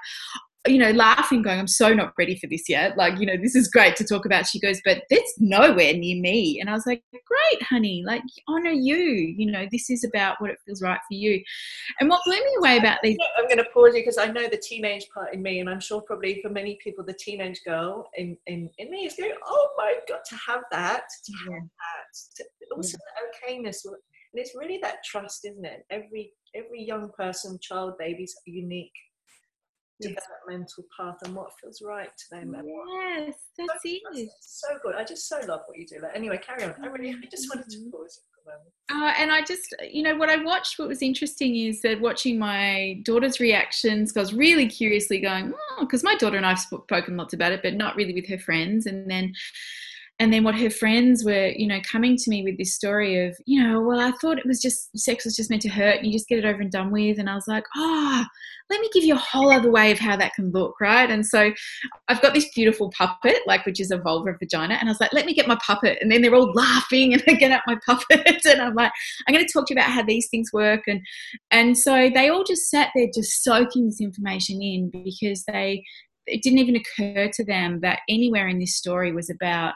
you know, laughing, going, I'm so not ready for this yet. Like, you know, this is great to talk about. She goes, but it's nowhere near me. And I was like, great, honey. Like, honor you. You know, this is about what it feels right for you. And what blew me away about these. I'm going to pause you because I know the teenage part in me, and I'm sure probably for many people, the teenage girl in, in, in me is going, oh my God, to have that, to have that, to, also yeah. the okayness. And it's really that trust, isn't it? Every every young person, child, baby's unique developmental path and what feels right to them. Yes, that's so, it. so good. I just so love what you do. Like, anyway, carry on. I really, I just wanted to mm-hmm. pause. Uh, and I just, you know, what I watched, what was interesting is that watching my daughter's reactions, because I was really curiously going, oh, because my daughter and I've spoken lots about it, but not really with her friends. And then and then what her friends were you know coming to me with this story of you know well i thought it was just sex was just meant to hurt and you just get it over and done with. And i was like oh let me give you a whole other way of how that can look right? And so i've got this beautiful puppet like which is a vulva vagina. And i was like let me get my puppet. And then they're all laughing and i get out my puppet and i'm like i'm going to talk to you about how these things work. And and so they all just sat there just soaking this information in because they it didn't even occur to them that anywhere in this story was about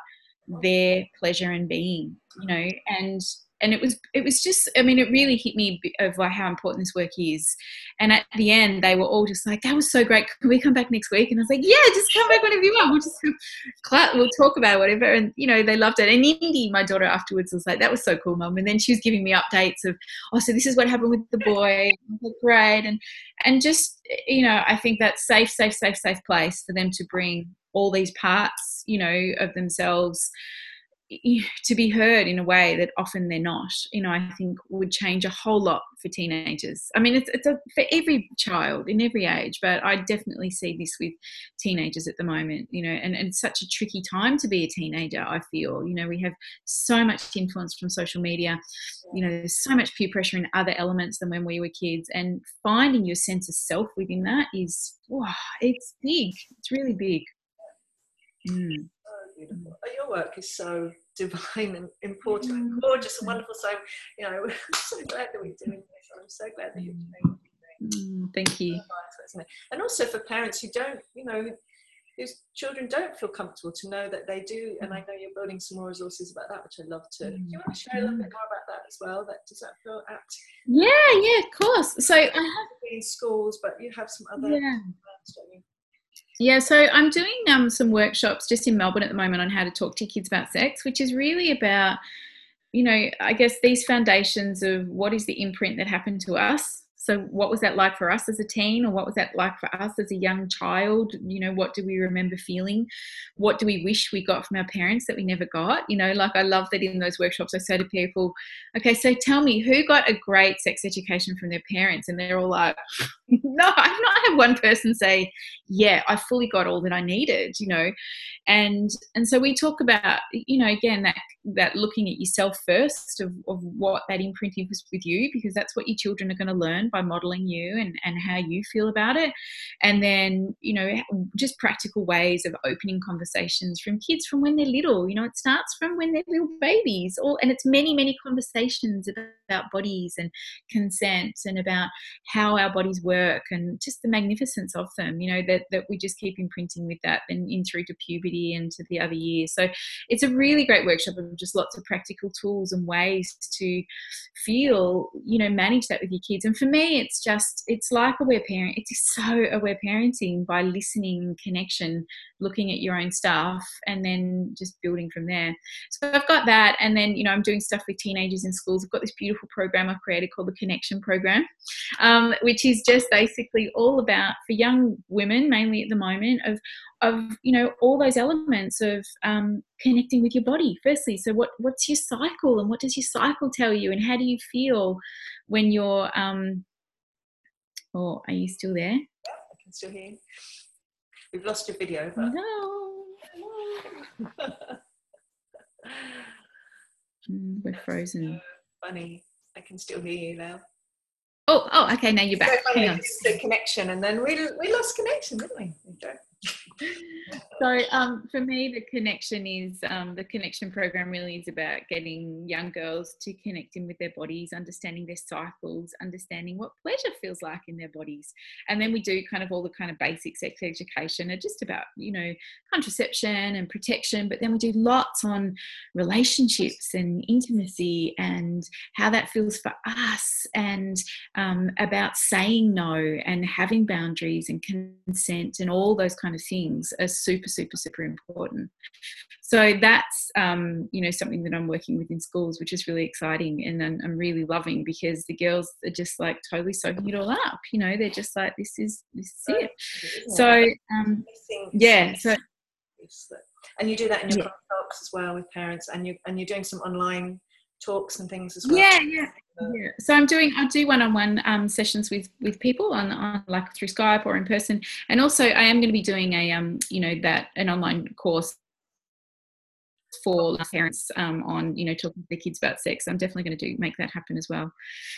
their pleasure in being you know and and it was it was just i mean it really hit me of how important this work is. And at the end they were all just like that was so great. Can we come back next week? And i was like yeah just come back whenever you want. We'll just we'll talk about it, whatever. And you know they loved it. And indy my daughter afterwards was like that was so cool mum. And then she was giving me updates of oh so this is what happened with the boy. Great. And and just you know i think that safe safe safe safe place for them to bring all these parts, you know, of themselves to be heard in a way that often they're not you know i think would change a whole lot for teenagers. I mean it's, it's a, for every child in every age but i definitely see this with teenagers at the moment you know and, and it's such a tricky time to be a teenager i feel. You know we have so much influence from social media you know there's so much peer pressure in other elements than when we were kids and finding your sense of self within that is wow it's big. It's really big Mm. Beautiful. Oh, your work is so divine and important and mm. gorgeous and wonderful. So, you know, I'm so glad that we're doing this. I'm so glad that you're doing mm, Thank you. And also for parents who don't, you know, whose children don't feel comfortable to know that they do. And I know you're building some more resources about that, which I'd love to. Do you want to share a little bit more about that as well? That does that feel apt? Yeah, yeah, of course. So I have in schools, but you have some other. Yeah. Yeah, so I'm doing um, some workshops just in Melbourne at the moment on how to talk to kids about sex, which is really about, you know, I guess these foundations of what is the imprint that happened to us so what was that like for us as a teen or what was that like for us as a young child? You know what do we remember feeling? What do we wish we got from our parents that we never got? You know like i love that in those workshops i say to people okay so tell me who got a great sex education from their parents? And they're all like no i've not had one person say yeah i fully got all that i needed you know? And and so we talk about you know again that that looking at yourself first of, of what that imprinting was with you because that's what your children are going to learn by modeling you and, and how you feel about it. And then you know just practical ways of opening conversations from kids from when they're little. You know it starts from when they're little babies and it's many many conversations about bodies and consent and about how our bodies work and just the magnificence of them you know that, that we just keep imprinting with that and in through to puberty and to the other years. So it's a really great workshop of just lots of practical tools and ways to feel you know manage that with your kids. And for me it's just it's like aware parent it's so aware parenting by listening connection looking at your own stuff and then just building from there. So i've got that and then you know i'm doing stuff with teenagers in schools. I've got this beautiful program i've created called the connection program um, which is just basically all about for young women mainly at the moment of of you know all those elements of um, connecting with your body firstly. So what what's your cycle and what does your cycle tell you and how do you feel when you're um or are you still there? Yeah, i can still hear you. We've lost your video but no, mm, we're frozen. Funny i can still hear you now. Oh oh okay now you're back. So funny, the connection and then we, we lost connection didn't we so um, for me the connection is um, the connection program really is about getting young girls to connect in with their bodies understanding their cycles understanding what pleasure feels like in their bodies. And then we do kind of all the kind of basic sex education are just about you know contraception and protection but then we do lots on relationships and intimacy and how that feels for us and um, about saying no and having boundaries and consent and all those kind of things are super super super important. So that's um, you know something that i'm working with in schools which is really exciting and I'm, I'm, really loving because the girls are just like totally soaking it all up you know they're just like this is this is it. So um, yeah so and you do that in your yeah. talks as well with parents and you and you're doing some online talks and things as well. Yeah yeah yeah. So I'm doing I do one-on-one um, sessions with with people on, on like through Skype or in person, and also I am going to be doing a um you know that an online course for parents um, on you know talking to their kids about sex. I'm definitely going to do make that happen as well.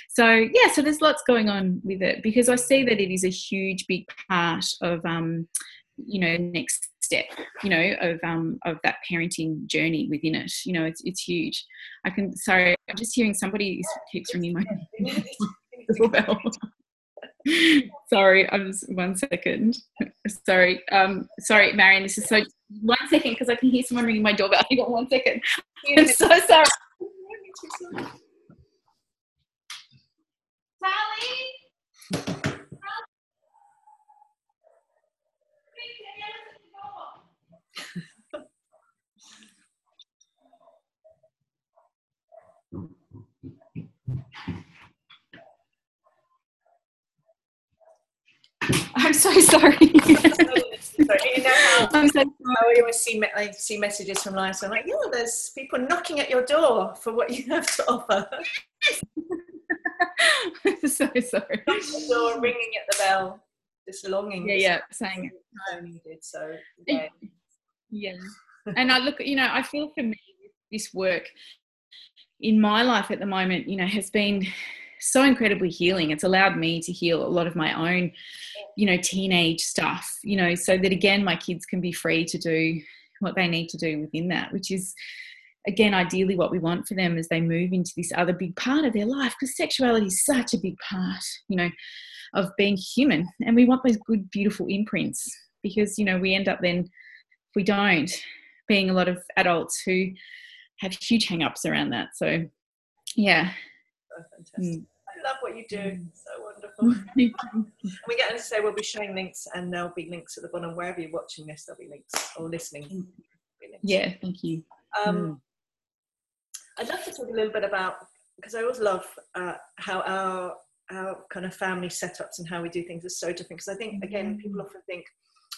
So yeah so there's lots going on with it because i see that it is a huge big part of um, you know next step you know of um of that parenting journey within it. You know it's it's huge. I can sorry i'm just hearing somebody keeps ringing my doorbell sorry i'm just one second. Sorry um sorry marion this is so one second because i can hear someone ringing my doorbell. I got one second. I'm so sorry. Sally I'm so sorry. so, you know how, I'm so sorry. we always see, like, see messages from life. So I'm like, yeah, there's people knocking at your door for what you have to offer. I'm so sorry. The door, ringing at the bell, just longing. Yeah, yeah, saying it. needed. So yeah. yeah. and I look, you know, I feel for me this work in my life at the moment, you know, has been so incredibly healing. It's allowed me to heal a lot of my own, you know, teenage stuff, you know, so that again, my kids can be free to do what they need to do within that, which is, again, ideally what we want for them as they move into this other big part of their life, because sexuality is such a big part, you know, of being human. And we want those good, beautiful imprints because you know we end up then if we don't being a lot of adults who have huge hang-ups around that so yeah fantastic. Mm. I love what you do. Mm. So wonderful. we get to say we'll be showing links, and there'll be links at the bottom wherever you're watching this. There'll be links or listening. Mm. Yeah, thank you. Um, mm. I'd love to talk a little bit about because I always love uh, how our our kind of family setups and how we do things is so different. Because I think again, people mm. often think,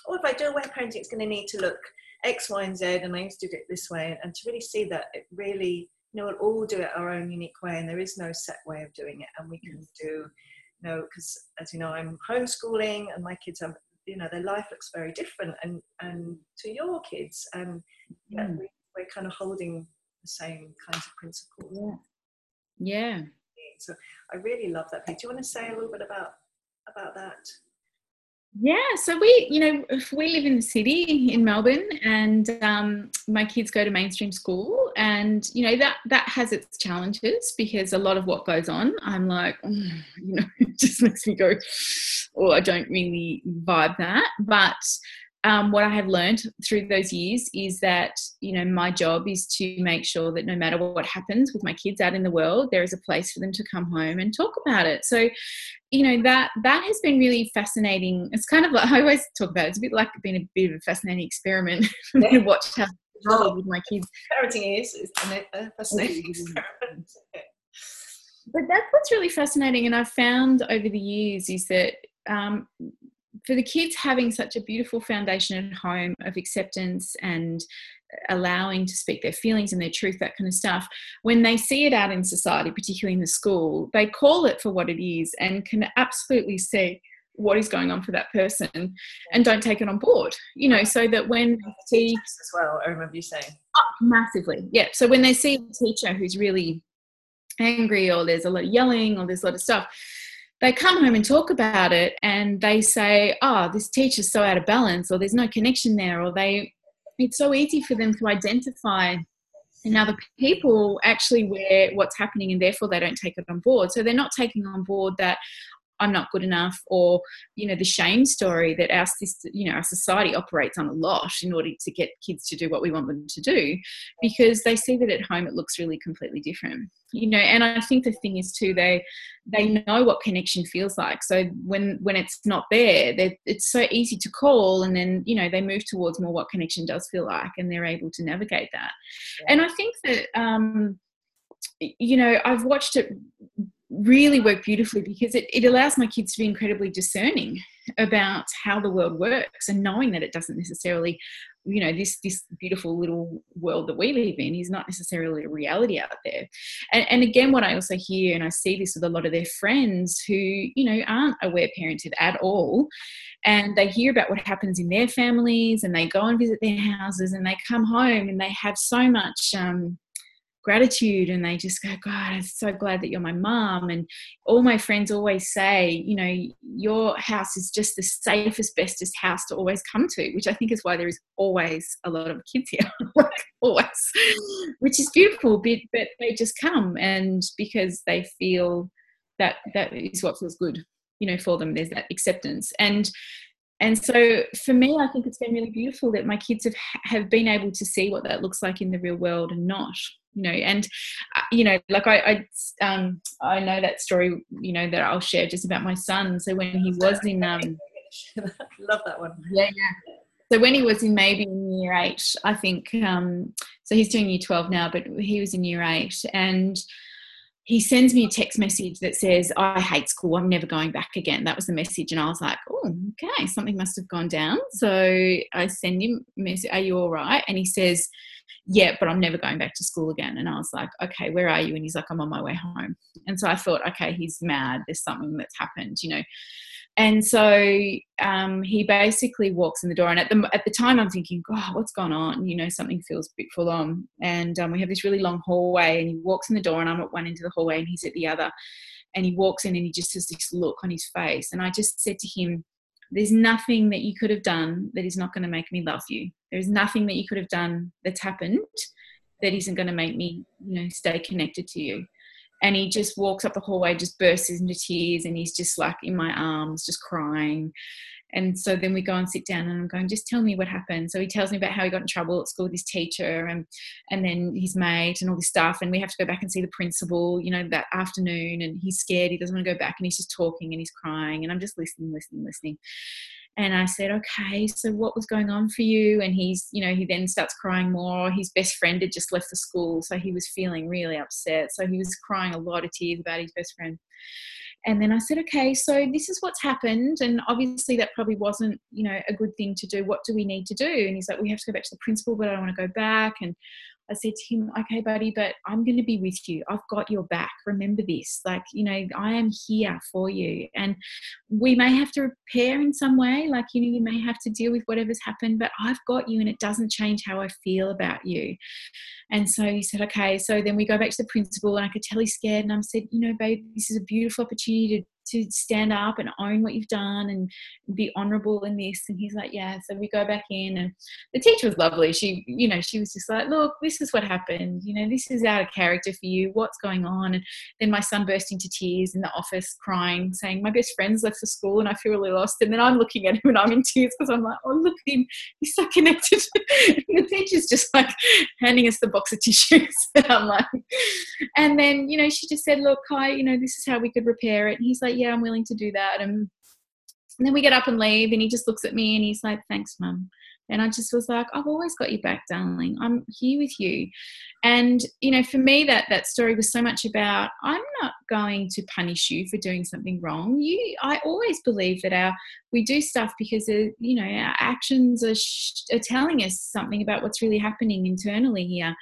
oh, if I do aware parenting, it's going to need to look X, Y, and Z, and I used to do it this way. And to really see that it really, you know, we'll all do it our own unique way, and there is no set way of doing it, and we can do, you know, because as you know, I'm homeschooling, and my kids are, you know, their life looks very different, and and to your kids, and mm. we, we're kind of holding the same kinds of principles. Yeah. Yeah. So I really love that. Do you want to say a little bit about about that? Yeah, so we, you know, we live in the city in Melbourne, and um, my kids go to mainstream school, and you know that that has its challenges because a lot of what goes on, I'm like, oh, you know, it just makes me go, oh, I don't really vibe that. But um, what I have learned through those years is that you know my job is to make sure that no matter what happens with my kids out in the world, there is a place for them to come home and talk about it. So, you know that that has been really fascinating. It's kind of like I always talk about. It. It's a bit like being a bit of a fascinating experiment yeah. to watch how oh, with my kids. Parenting is a fascinating experiment. But that's what's really fascinating, and I've found over the years is that um, for the kids having such a beautiful foundation at home of acceptance and allowing to speak their feelings and their truth, that kind of stuff, when they see it out in society, particularly in the school, they call it for what it is and can absolutely see what is going on for that person and don't take it on board you know so that when they see as well i remember you saying. Oh, massively yeah. So when they see a teacher who's really angry or there's a lot of yelling or there's a lot of stuff they come home and talk about it and they say, oh, this teacher's so out of balance, or there's no connection there, or they, it's so easy for them to identify in other people actually where what's happening and therefore they don't take it on board. So they're not taking on board that, I'm not good enough, or you know the shame story that our you know our society operates on a lot in order to get kids to do what we want them to do, because they see that at home it looks really completely different. You know, and I think the thing is too they they know what connection feels like. So when when it's not there, it's so easy to call, and then you know they move towards more what connection does feel like, and they're able to navigate that. Yeah. And I think that. Um, you know, I've watched it really work beautifully because it, it allows my kids to be incredibly discerning about how the world works and knowing that it doesn't necessarily you know this this beautiful little world that we live in is not necessarily a reality out there. And, and again what i also hear and i see this with a lot of their friends who you know aren't aware parented at all. And they hear about what happens in their families and they go and visit their houses and they come home and they have so much um, gratitude and they just go god i'm so glad that you're my mom and all my friends always say you know your house is just the safest bestest house to always come to which i think is why there is always a lot of kids here always which is beautiful but, but they just come and because they feel that that is what feels good you know for them there's that acceptance. And and so for me i think it's been really beautiful that my kids have have been able to see what that looks like in the real world and not you know and uh, you know like I, I um i know that story you know that i'll share just about my son so when he was in um love that one yeah yeah so when he was in maybe in year eight i think um so he's doing year 12 now but he was in year eight and he sends me a text message that says, I hate school. I'm never going back again. That was the message. And I was like, oh, okay, something must have gone down. So I send him a message, Are you all right? And he says, Yeah, but I'm never going back to school again. And I was like, Okay, where are you? And he's like, I'm on my way home. And so I thought, Okay, he's mad. There's something that's happened, you know. And so um, he basically walks in the door, and at the at the time, I'm thinking, God, what's going on? You know, something feels a bit full on. And um, we have this really long hallway, and he walks in the door, and I'm at one end of the hallway, and he's at the other. And he walks in, and he just has this look on his face. And I just said to him, "There's nothing that you could have done that is not going to make me love you. There's nothing that you could have done that's happened that isn't going to make me, you know, stay connected to you." and he just walks up the hallway, just bursts into tears, and he's just like in my arms, just crying. And so then we go and sit down, and I'm going, just tell me what happened. So he tells me about how he got in trouble at school with his teacher, and and then his mate, and all this stuff. And we have to go back and see the principal, you know, that afternoon. And he's scared; he doesn't want to go back, and he's just talking and he's crying, and I'm just listening, listening, listening. And I said, okay, so what was going on for you? And he's, you know, he then starts crying more. His best friend had just left the school, so he was feeling really upset. So he was crying a lot of tears about his best friend. And then I said, okay, so this is what's happened. And obviously, that probably wasn't, you know, a good thing to do. What do we need to do? And he's like, we have to go back to the principal, but I don't want to go back. And I said to him, okay, buddy, but I'm going to be with you. I've got your back. Remember this. Like, you know, I am here for you. And we may have to repair in some way. Like, you know, you may have to deal with whatever's happened, but I've got you and it doesn't change how I feel about you. And so he said, okay. So then we go back to the principal and I could tell he's scared. And I said, you know, babe, this is a beautiful opportunity to to stand up and own what you've done and be honorable in this. And he's like yeah so we go back in. And the teacher was lovely. She you know she was just like look this is what happened. You know this is out of character for you. What's going on? And then my son burst into tears in the office crying saying my best friend's left the school and i feel really lost. And then i'm looking at him and i'm in tears because i'm like oh look at him. He's so connected. The teacher's just like handing us the box of tissues. And i'm like and then you know she just said look kai you know this is how we could repair it. And he's like like, yeah, I'm willing to do that. And, and then we get up and leave, and he just looks at me and he's like, thanks, mum. And I just was like, I've always got your back, darling. I'm here with you. And, you know, for me, that, that story was so much about I'm not going to punish you for doing something wrong. You, I always believe that our, we do stuff because, uh, you know, our actions are, sh- are telling us something about what's really happening internally here.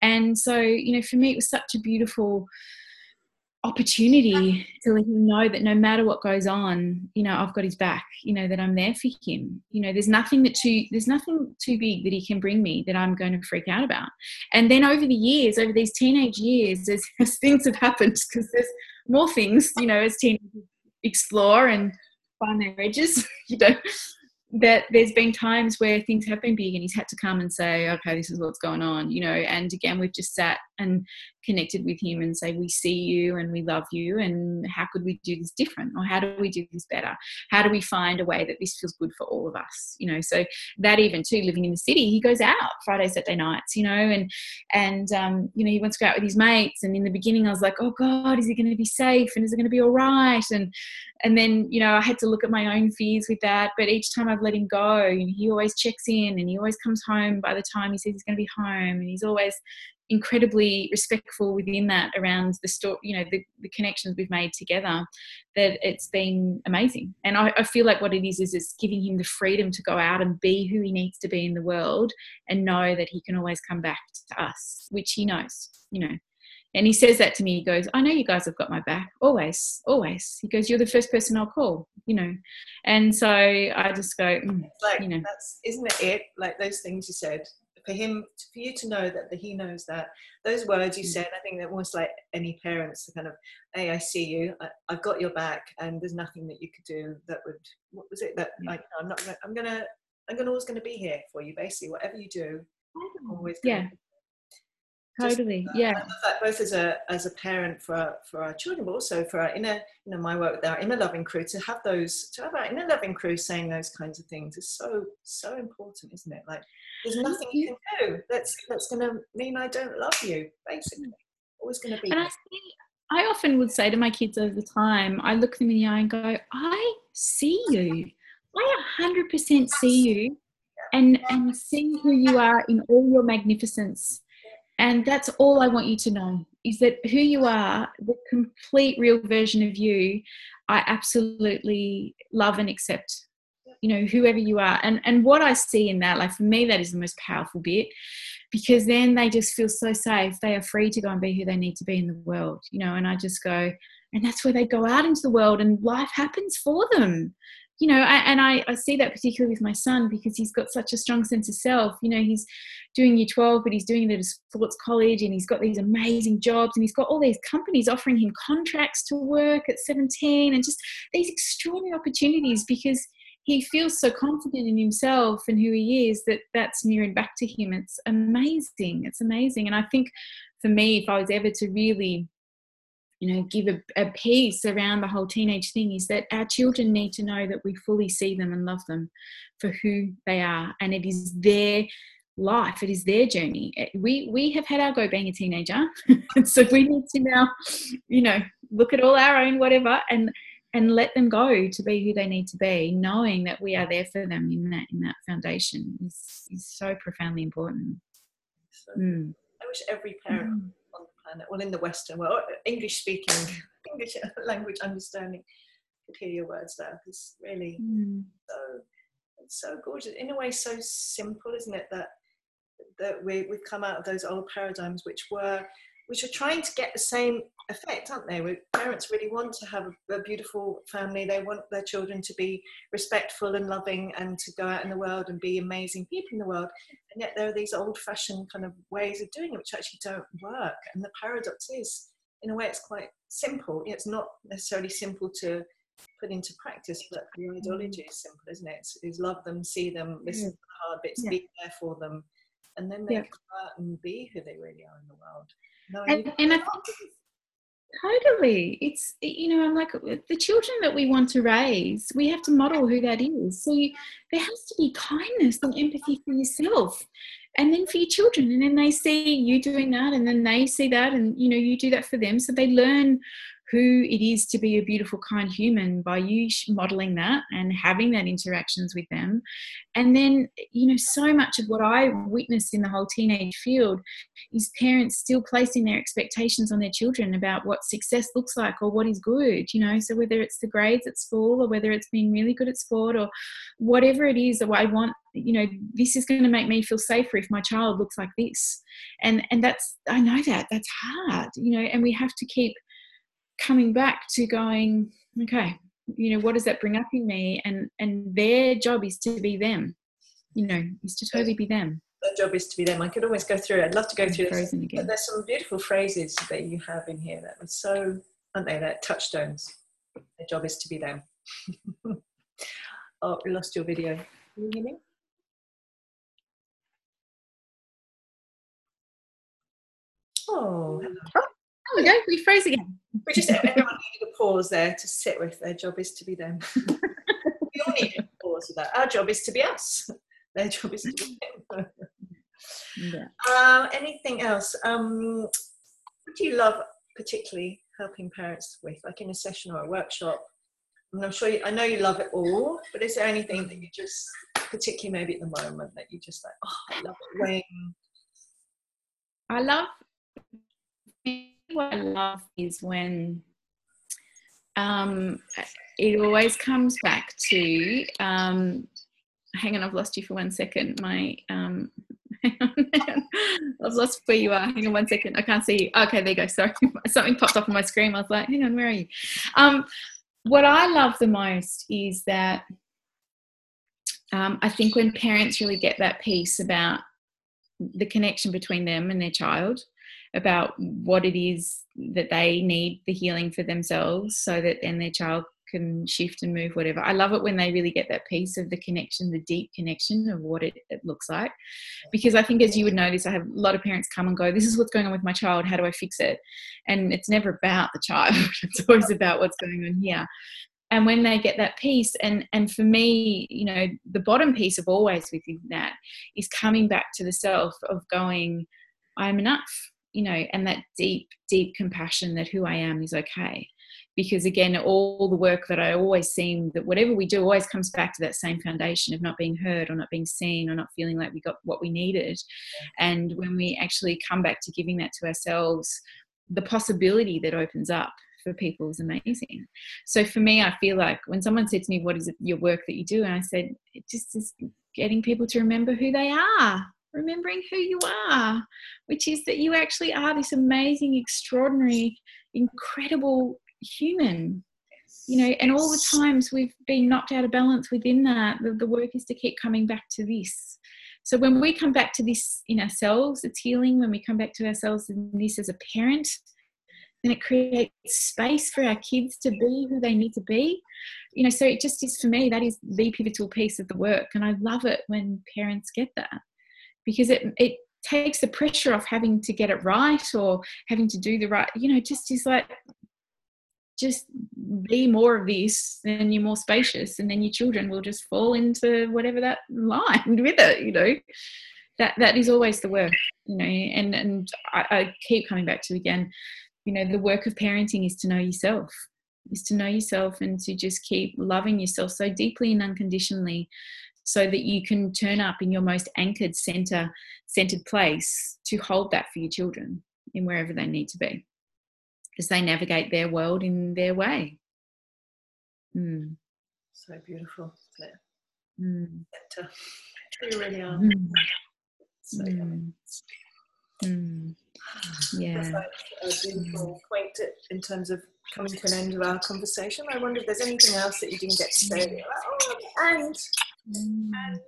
And so, you know, for me, it was such a beautiful, opportunity to let him know that no matter what goes on you know i've got his back you know that i'm there for him. You know there's nothing that too there's nothing too big that he can bring me that i'm going to freak out about. And then over the years over these teenage years as, as things have happened because there's more things you know as teenagers explore and find their edges you know that there's been times where things have been big and he's had to come and say okay this is what's going on you know and again we've just sat and connected with him and say we see you and we love you and how could we do this different? Or how do we do this better? How do we find a way that this feels good for all of us? You know so that even too living in the city he goes out friday saturday nights you know and and um, you know he wants to go out with his mates. And in the beginning i was like oh god is he going to be safe? And is it going to be all right? And and then you know i had to look at my own fears with that. But each time i've let him go he always checks in and he always comes home by the time he says he's going to be home. And he's always incredibly respectful within that around the story, you know, the, the connections we've made together, that it's been amazing. And I, I, feel like what it is is it's giving him the freedom to go out and be who he needs to be in the world and know that he can always come back to us, which he knows, you know. And he says that to me. He goes, I know you guys have got my back, always, always. He goes, You're the first person I'll call, you know. And so I just go, mm, like, you know. That's, isn't it it? Like those things you said, for him for you to know that he knows that those words you mm. said i think that almost like any parents kind of hey i see you. I, have got your back and there's nothing that you could do that would what was it that like i'm not gonna, i'm gonna i'm gonna always gonna be here for you basically whatever you do I'm always yeah totally Just, uh, yeah both as a as a parent for our, for our children but also for our inner you know my work with our inner loving crew to have those to have our inner loving crew saying those kinds of things is so so important isn't it like there's nothing you can do that's that's going to mean I don't love you. Basically, always going to be. And I, think, I often would say to my kids over the time, I look them in the eye and go, "I see you. I 100% see you, and and see who you are in all your magnificence." And that's all I want you to know is that who you are, the complete real version of you, I absolutely love and accept you know whoever you are. And and what i see in that like for me that is the most powerful bit because then they just feel so safe. They are free to go and be who they need to be in the world you know and i just go and that's where they go out into the world and life happens for them you know I, and I, I see that particularly with my son because he's got such a strong sense of self you know he's doing year 12 but he's doing it at a sports college and he's got these amazing jobs and he's got all these companies offering him contracts to work at 17 and just these extraordinary opportunities because he feels so confident in himself and who he is that that's mirrored back to him. It's amazing. It's amazing. And I think for me, if I was ever to really you know give a, a piece around the whole teenage thing is that our children need to know that we fully see them and love them for who they are and it is their life it is their journey eh, we we have had our go being a teenager so we need to now you know look at all our own whatever and and let them go to be who they need to be knowing that we are there for them in that in that foundation is, is so profoundly important so, mm. i wish every parent mm. Well in the western world english speaking english language understanding could hear your words there because really mm. so it's so gorgeous in a way so simple isn't it that that we, we've come out of those old paradigms which were which are trying to get the same effect, aren't they? Where parents really want to have a, a, beautiful family. They want their children to be respectful and loving and to go out in the world and be amazing people in the world. And yet there are these old fashioned kind of ways of doing it which actually don't work. And the paradox is, in a way, it's quite simple. It's not necessarily simple to put into practice, but the mm. ideology is simple, isn't it? It's, it's love them, see them, listen yeah. to the hard bits, yeah. be there for them and then they yeah. come out and be who they really are in the world. No, and, and I think totally, it's you know, I'm like uh, the children that we want to raise, we have to model who that is. So you, there has to be kindness and empathy for yourself, and then for your children, and then they see you doing that, and then they see that, and you know, you do that for them, so they learn who it is to be a beautiful, kind human by you modeling that and having that interactions with them. And then, you know, so much of what I witnessed in the whole teenage field is parents still placing their expectations on their children about what success looks like or what is good, you know. So whether it's the grades at school or whether it's being really good at sport or whatever it is that I want you know this is going to make me feel safer if my child looks like this and and that's i know that that's hard you know and we have to keep coming back to going, okay, you know, what does that bring up in me? And and their job is to be them, you know, is to totally be them. Their job is to be them. I could always go through it. I'd love to go through this. Again. But there's some beautiful phrases that you have in here that are so, aren't they? That touchstones. Their job is to be them. oh, we lost your video. Can you hear me? Oh, hello. Oh, we go. We froze again. We just everyone needed a pause there to sit with. Their job is to be them. we all need a pause with that. Our job is to be us. Their job is to be them. yeah. Uh, anything else? Um, what do you love particularly helping parents with, like in a session or a workshop? And I'm sure you, I know you love it all, but is there anything that you just particularly maybe at the moment that you just like, oh, I love it when I love what I love is when um, it always comes back to. Um, hang on, I've lost you for one second. My um, I've lost where you are. Hang on one second. I can't see you. Okay, there you go. Sorry, something popped up on my screen. I was like, hang on, where are you? Um, what I love the most is that um, I think when parents really get that piece about the connection between them and their child, about what it is that they need the healing for themselves so that then their child can shift and move whatever. I love it when they really get that piece of the connection the deep connection of what it, it, looks like. Because i think as you would notice i have a lot of parents come and go this is what's going on with my child. How do i fix it? And it's never about the child. It's always about what's going on here. And when they get that piece and and for me you know the bottom piece of always within that is coming back to the self of going i'm enough you know, and that deep, deep compassion that who I am is okay. Because again, all the work that I always seem that whatever we do always comes back to that same foundation of not being heard or not being seen or not feeling like we got what we needed. And when we actually come back to giving that to ourselves, the possibility that opens up for people is amazing. So for me, I feel like when someone said to me, What is it, your work that you do? And I said, It just is getting people to remember who they are remembering who you are, which is that you actually are this amazing, extraordinary, incredible human. You know, and all the times we've been knocked out of balance within that, the, the work is to keep coming back to this. So when we come back to this in ourselves, it's healing. When we come back to ourselves in this as a parent, then it creates space for our kids to be who they need to be. You know, so it just is for me, that is the pivotal piece of the work. And I love it when parents get that because it it takes the pressure off having to get it right or having to do the right you know just is like just be more of this then you're more spacious and then your children will just fall into whatever that line with it you know. That that is always the work you know and and I, I keep coming back to again you know the work of parenting is to know yourself is to know yourself and to just keep loving yourself so deeply and unconditionally so that you can turn up in your most anchored center centered place to hold that for your children in wherever they need to be as they navigate their world in their way mm. so beautiful Claire. Mm. you really are mm. so Mm. Yeah. That's a beautiful point in terms of coming to an end of our conversation. I wonder if there's anything else that you didn't get to say. Like, oh, and, and.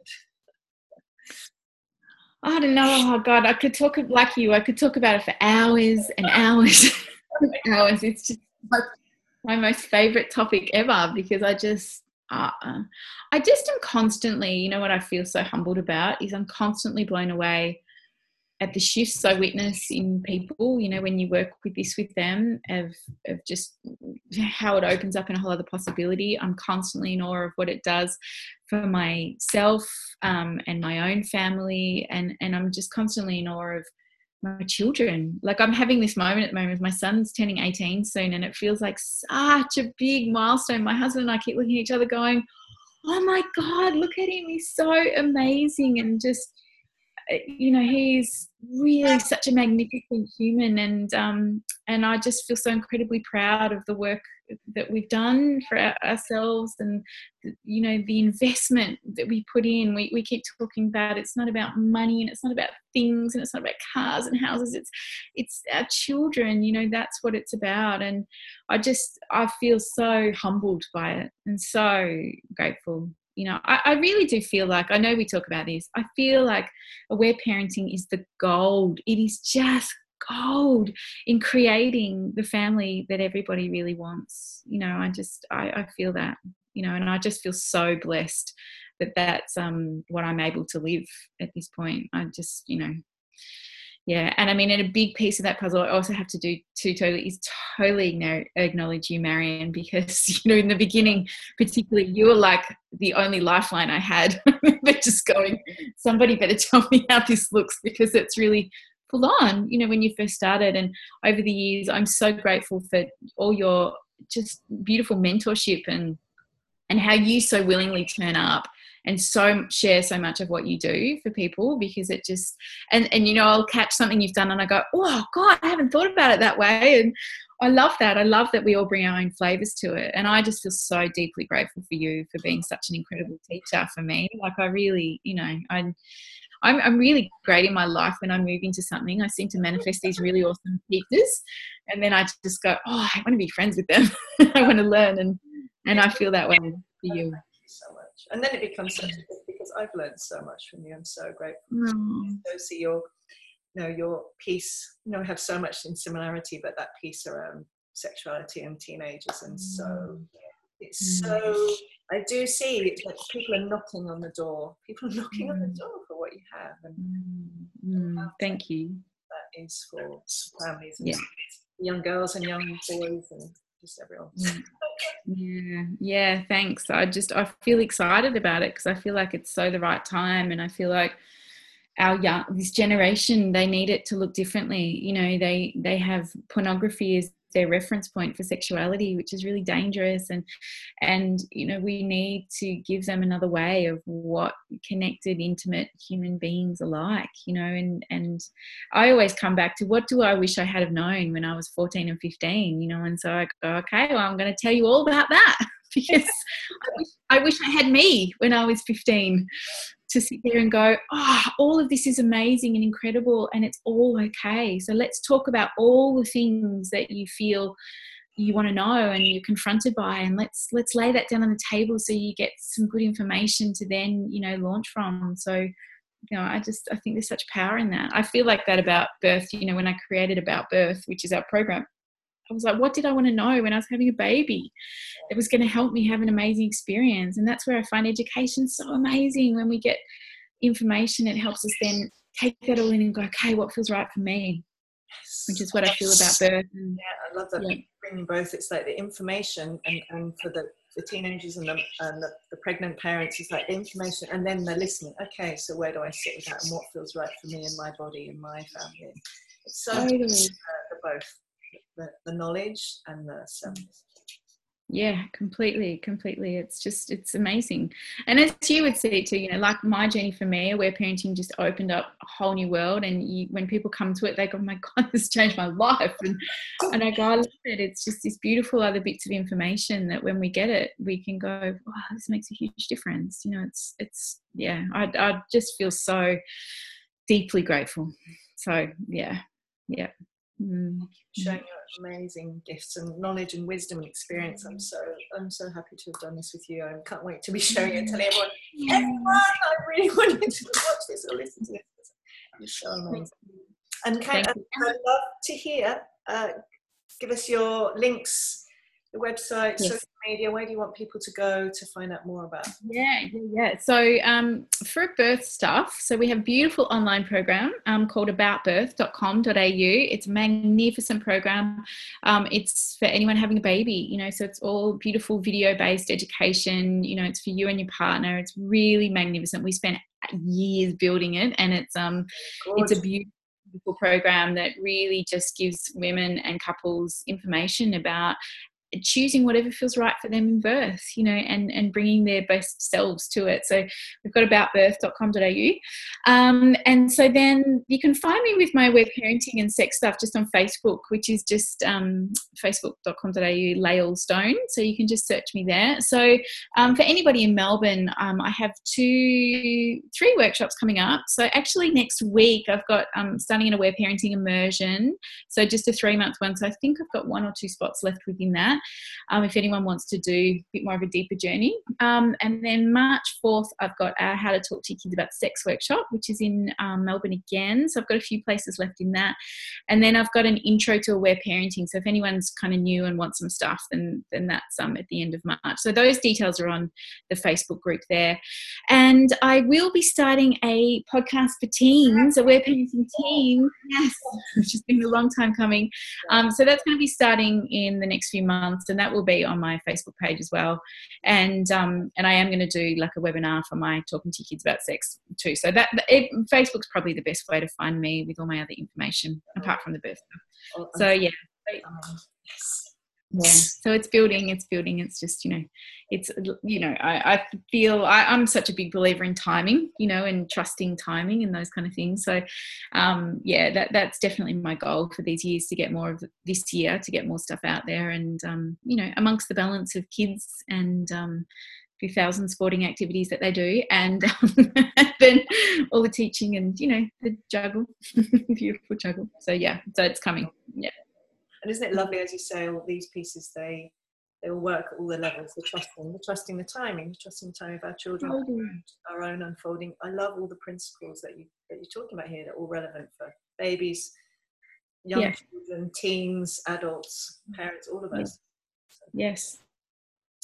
I don't know. Oh God, I could talk like you. I could talk about it for hours and hours, and hours. It's just like my most favorite topic ever because I just, uh, I just am constantly. You know what I feel so humbled about is I'm constantly blown away at the shifts I witness in people, you know, when you work with this with them, of, of just how it opens up in a whole other possibility. I'm constantly in awe of what it does for myself um, and my own family, and and I'm just constantly in awe of my children. Like I'm having this moment at the moment. My son's turning 18 soon, and it feels like such a big milestone. My husband and I keep looking at each other, going, "Oh my God, look at him! He's so amazing!" and just you know he's really such a magnificent human and um, and I just feel so incredibly proud of the work that we've done for our, ourselves and you know the investment that we put in. We, we keep talking about it's not about money and it's not about things and it's not about cars and houses. It's it's our children you know that's what it's about. And I just I feel so humbled by it and so grateful you know I, I, really do feel like i know we talk about this i feel like aware parenting is the gold. It is just gold in creating the family that everybody really wants. You know i just i, I feel that you know and i just feel so blessed that that's um what i'm able to live at this point. I just you know yeah and i mean and a big piece of that puzzle i also have to do to totally is totally acknowledge you marion because you know in the beginning particularly you were like the only lifeline i had but just going somebody better tell me how this looks because it's really full on you know when you first started. And over the years i'm so grateful for all your just beautiful mentorship and and how you so willingly turn up and so share so much of what you do for people because it just and and you know I'll catch something you've done and I go oh god I haven't thought about it that way and I love that I love that we all bring our own flavors to it and I just feel so deeply grateful for you for being such an incredible teacher for me like I really you know I I'm, I'm really great in my life when I move into something. I seem to manifest these really awesome teachers, and then I just go, "Oh, I want to be friends with them. I want to learn," and and I feel that way for you. And then it becomes such a gift because I've learned so much from you. I'm so grateful. Mm. So see your, you know, your piece. You know, we have so much in similarity, but that piece around sexuality and teenagers, and so mm. it's mm. so. I do see it's like people are knocking on the door. People are knocking mm. on the mm. door for what you have, and. Mm. thank you. That is for families and yeah. young girls and young boys and just everyone. Mm. yeah yeah thanks. I just i feel excited about it because i feel like it's so the right time and i feel like our young this generation they need it to look differently. You know they they have pornography as their reference point for sexuality which is really dangerous. And and you know we need to give them another way of what connected intimate human beings are like you know and and i always come back to what do i wish i had have known when i was 14 and 15 you know and so i go okay well i'm going to tell you all about that because I wish, I wish I had me when I was 15 to sit there and go, oh, all of this is amazing and incredible, and it's all okay. So let's talk about all the things that you feel you want to know and you're confronted by and let's let's lay that down on the table so you get some good information to then you know launch from. So you know i just i think there's such power in that. I feel like that about birth you know when i created about birth which is our program I was like, what did I want to know when I was having a baby? It was going to help me have an amazing experience. And that's where I find education so amazing. When we get information, it helps us then take that all in and go, okay, what feels right for me? Which is what I feel about birth. And, yeah, I love that. Yeah. bringing both. It's like the information, and, and for the, the teenagers and, the, and the, the, pregnant parents, it's like the information, and then they're listening. Okay, so where do I sit with that, and what feels right for me and my body and my family? It's so totally. uh, for both the, the knowledge and the service yeah completely completely. It's just it's amazing. And as you would see too you know like my journey for me aware parenting just opened up a whole new world and you, when people come to it they go oh my god this changed my life. And, and i go i love it. It's just this beautiful other bits of information that when we get it we can go wow this makes a huge difference. You know it's it's yeah i, I just feel so deeply grateful. So yeah yeah mm. showing your amazing gifts and knowledge and wisdom and experience. I'm so I'm so happy to have done this with you. I can't wait to be sharing it, telling everyone, everyone, I really want you to watch this or listen to this. It's so amazing. And Kate, I'd love to hear. Uh, give us your links, the website, yes. social media, where do you want people to go to find out more about? Yeah, yeah, yeah. So um, for birth stuff, so we have a beautiful online program um, called aboutbirth.com.au. It's a magnificent program. Um, it's for anyone having a baby, you know, so it's all beautiful video-based education. You know, it's for you and your partner. It's really magnificent. We spent years building it, and it's um, Gorgeous. it's a beautiful program that really just gives women and couples information about choosing whatever feels right for them in birth, you know, and, and bringing their best selves to it. So we've got aboutbirth.com.au. Um, and so then you can find me with my aware parenting and sex stuff just on Facebook, which is just um, facebook.com.au Lael Stone. So you can just search me there. So um, for anybody in Melbourne, um, I have two, three workshops coming up. So actually next week I've got um, starting in aware parenting immersion. So just a three month one. So I think I've got one or two spots left within that um, if anyone wants to do a bit more of a deeper journey. Um, and then March 4th, I've got our How to Talk to Your Kids About Sex workshop, which is in um, Melbourne again. So I've got a few places left in that. And then I've got an intro to aware parenting. So if anyone's kind of new and wants some stuff, then, then that's um, at the end of March. So those details are on the Facebook group there. And I will be starting a podcast for teens, aware parenting teens. Yes, which has been a long time coming. Um, so that's going to be starting in the next few months and that will be on my Facebook page as well. And um, and I am going to do like a webinar for my talking to kids about sex too. So that it, Facebook's probably the best way to find me with all my other information apart from the birth stuff. So yeah. Yes yeah. So it's building it's building it's just you know it's you know i, I feel I, am such a big believer in timing you know and trusting timing and those kind of things. So um yeah that that's definitely my goal for these years to get more of this year to get more stuff out there and um you know amongst the balance of kids and um few thousand sporting activities that they do and um, then all the teaching and you know the juggle beautiful juggle. So yeah so it's coming. Yeah and isn't it lovely, as you say, all these pieces they they all work at all the levels. The trusting, the trusting the timing, the trusting the timing of our children, oh, our own unfolding. I love all the principles that you that you're talking about here. They're all relevant for babies, young yeah. children, teens, adults, parents, all of us. Yes.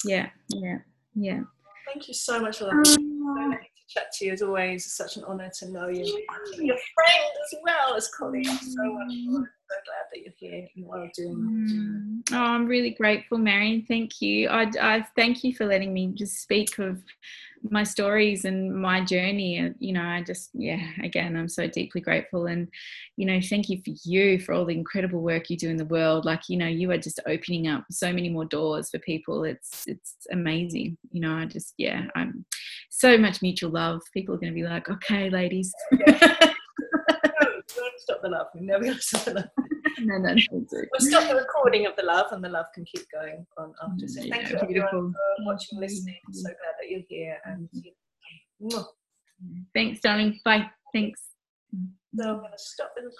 Yeah. Yeah. Yeah. Thank you so much for that. Um, chat to you as always. It's such an honour to know you. Your friend as well as colleagues. So much fun so glad that you're here and what I'm doing. Mm. Oh, I'm really grateful, Marion. Thank you. I, I thank you for letting me just speak of my stories and my journey. And you know, I just, yeah, again, I'm so deeply grateful. And, you know, thank you for you for all the incredible work you do in the world. Like, you know, you are just opening up so many more doors for people. It's, it's amazing. You know, I just, yeah, I'm so much mutual love. People are going to be like, okay, ladies. stop the love. We're never going to stop the love. no, no, We'll stop the recording of the love, and the love can keep going on after. So yeah, thank you everyone for watching, and listening. I'm so glad that you're here. And mm-hmm. thanks, darling. Bye. Thanks. So I'm going to stop the recording.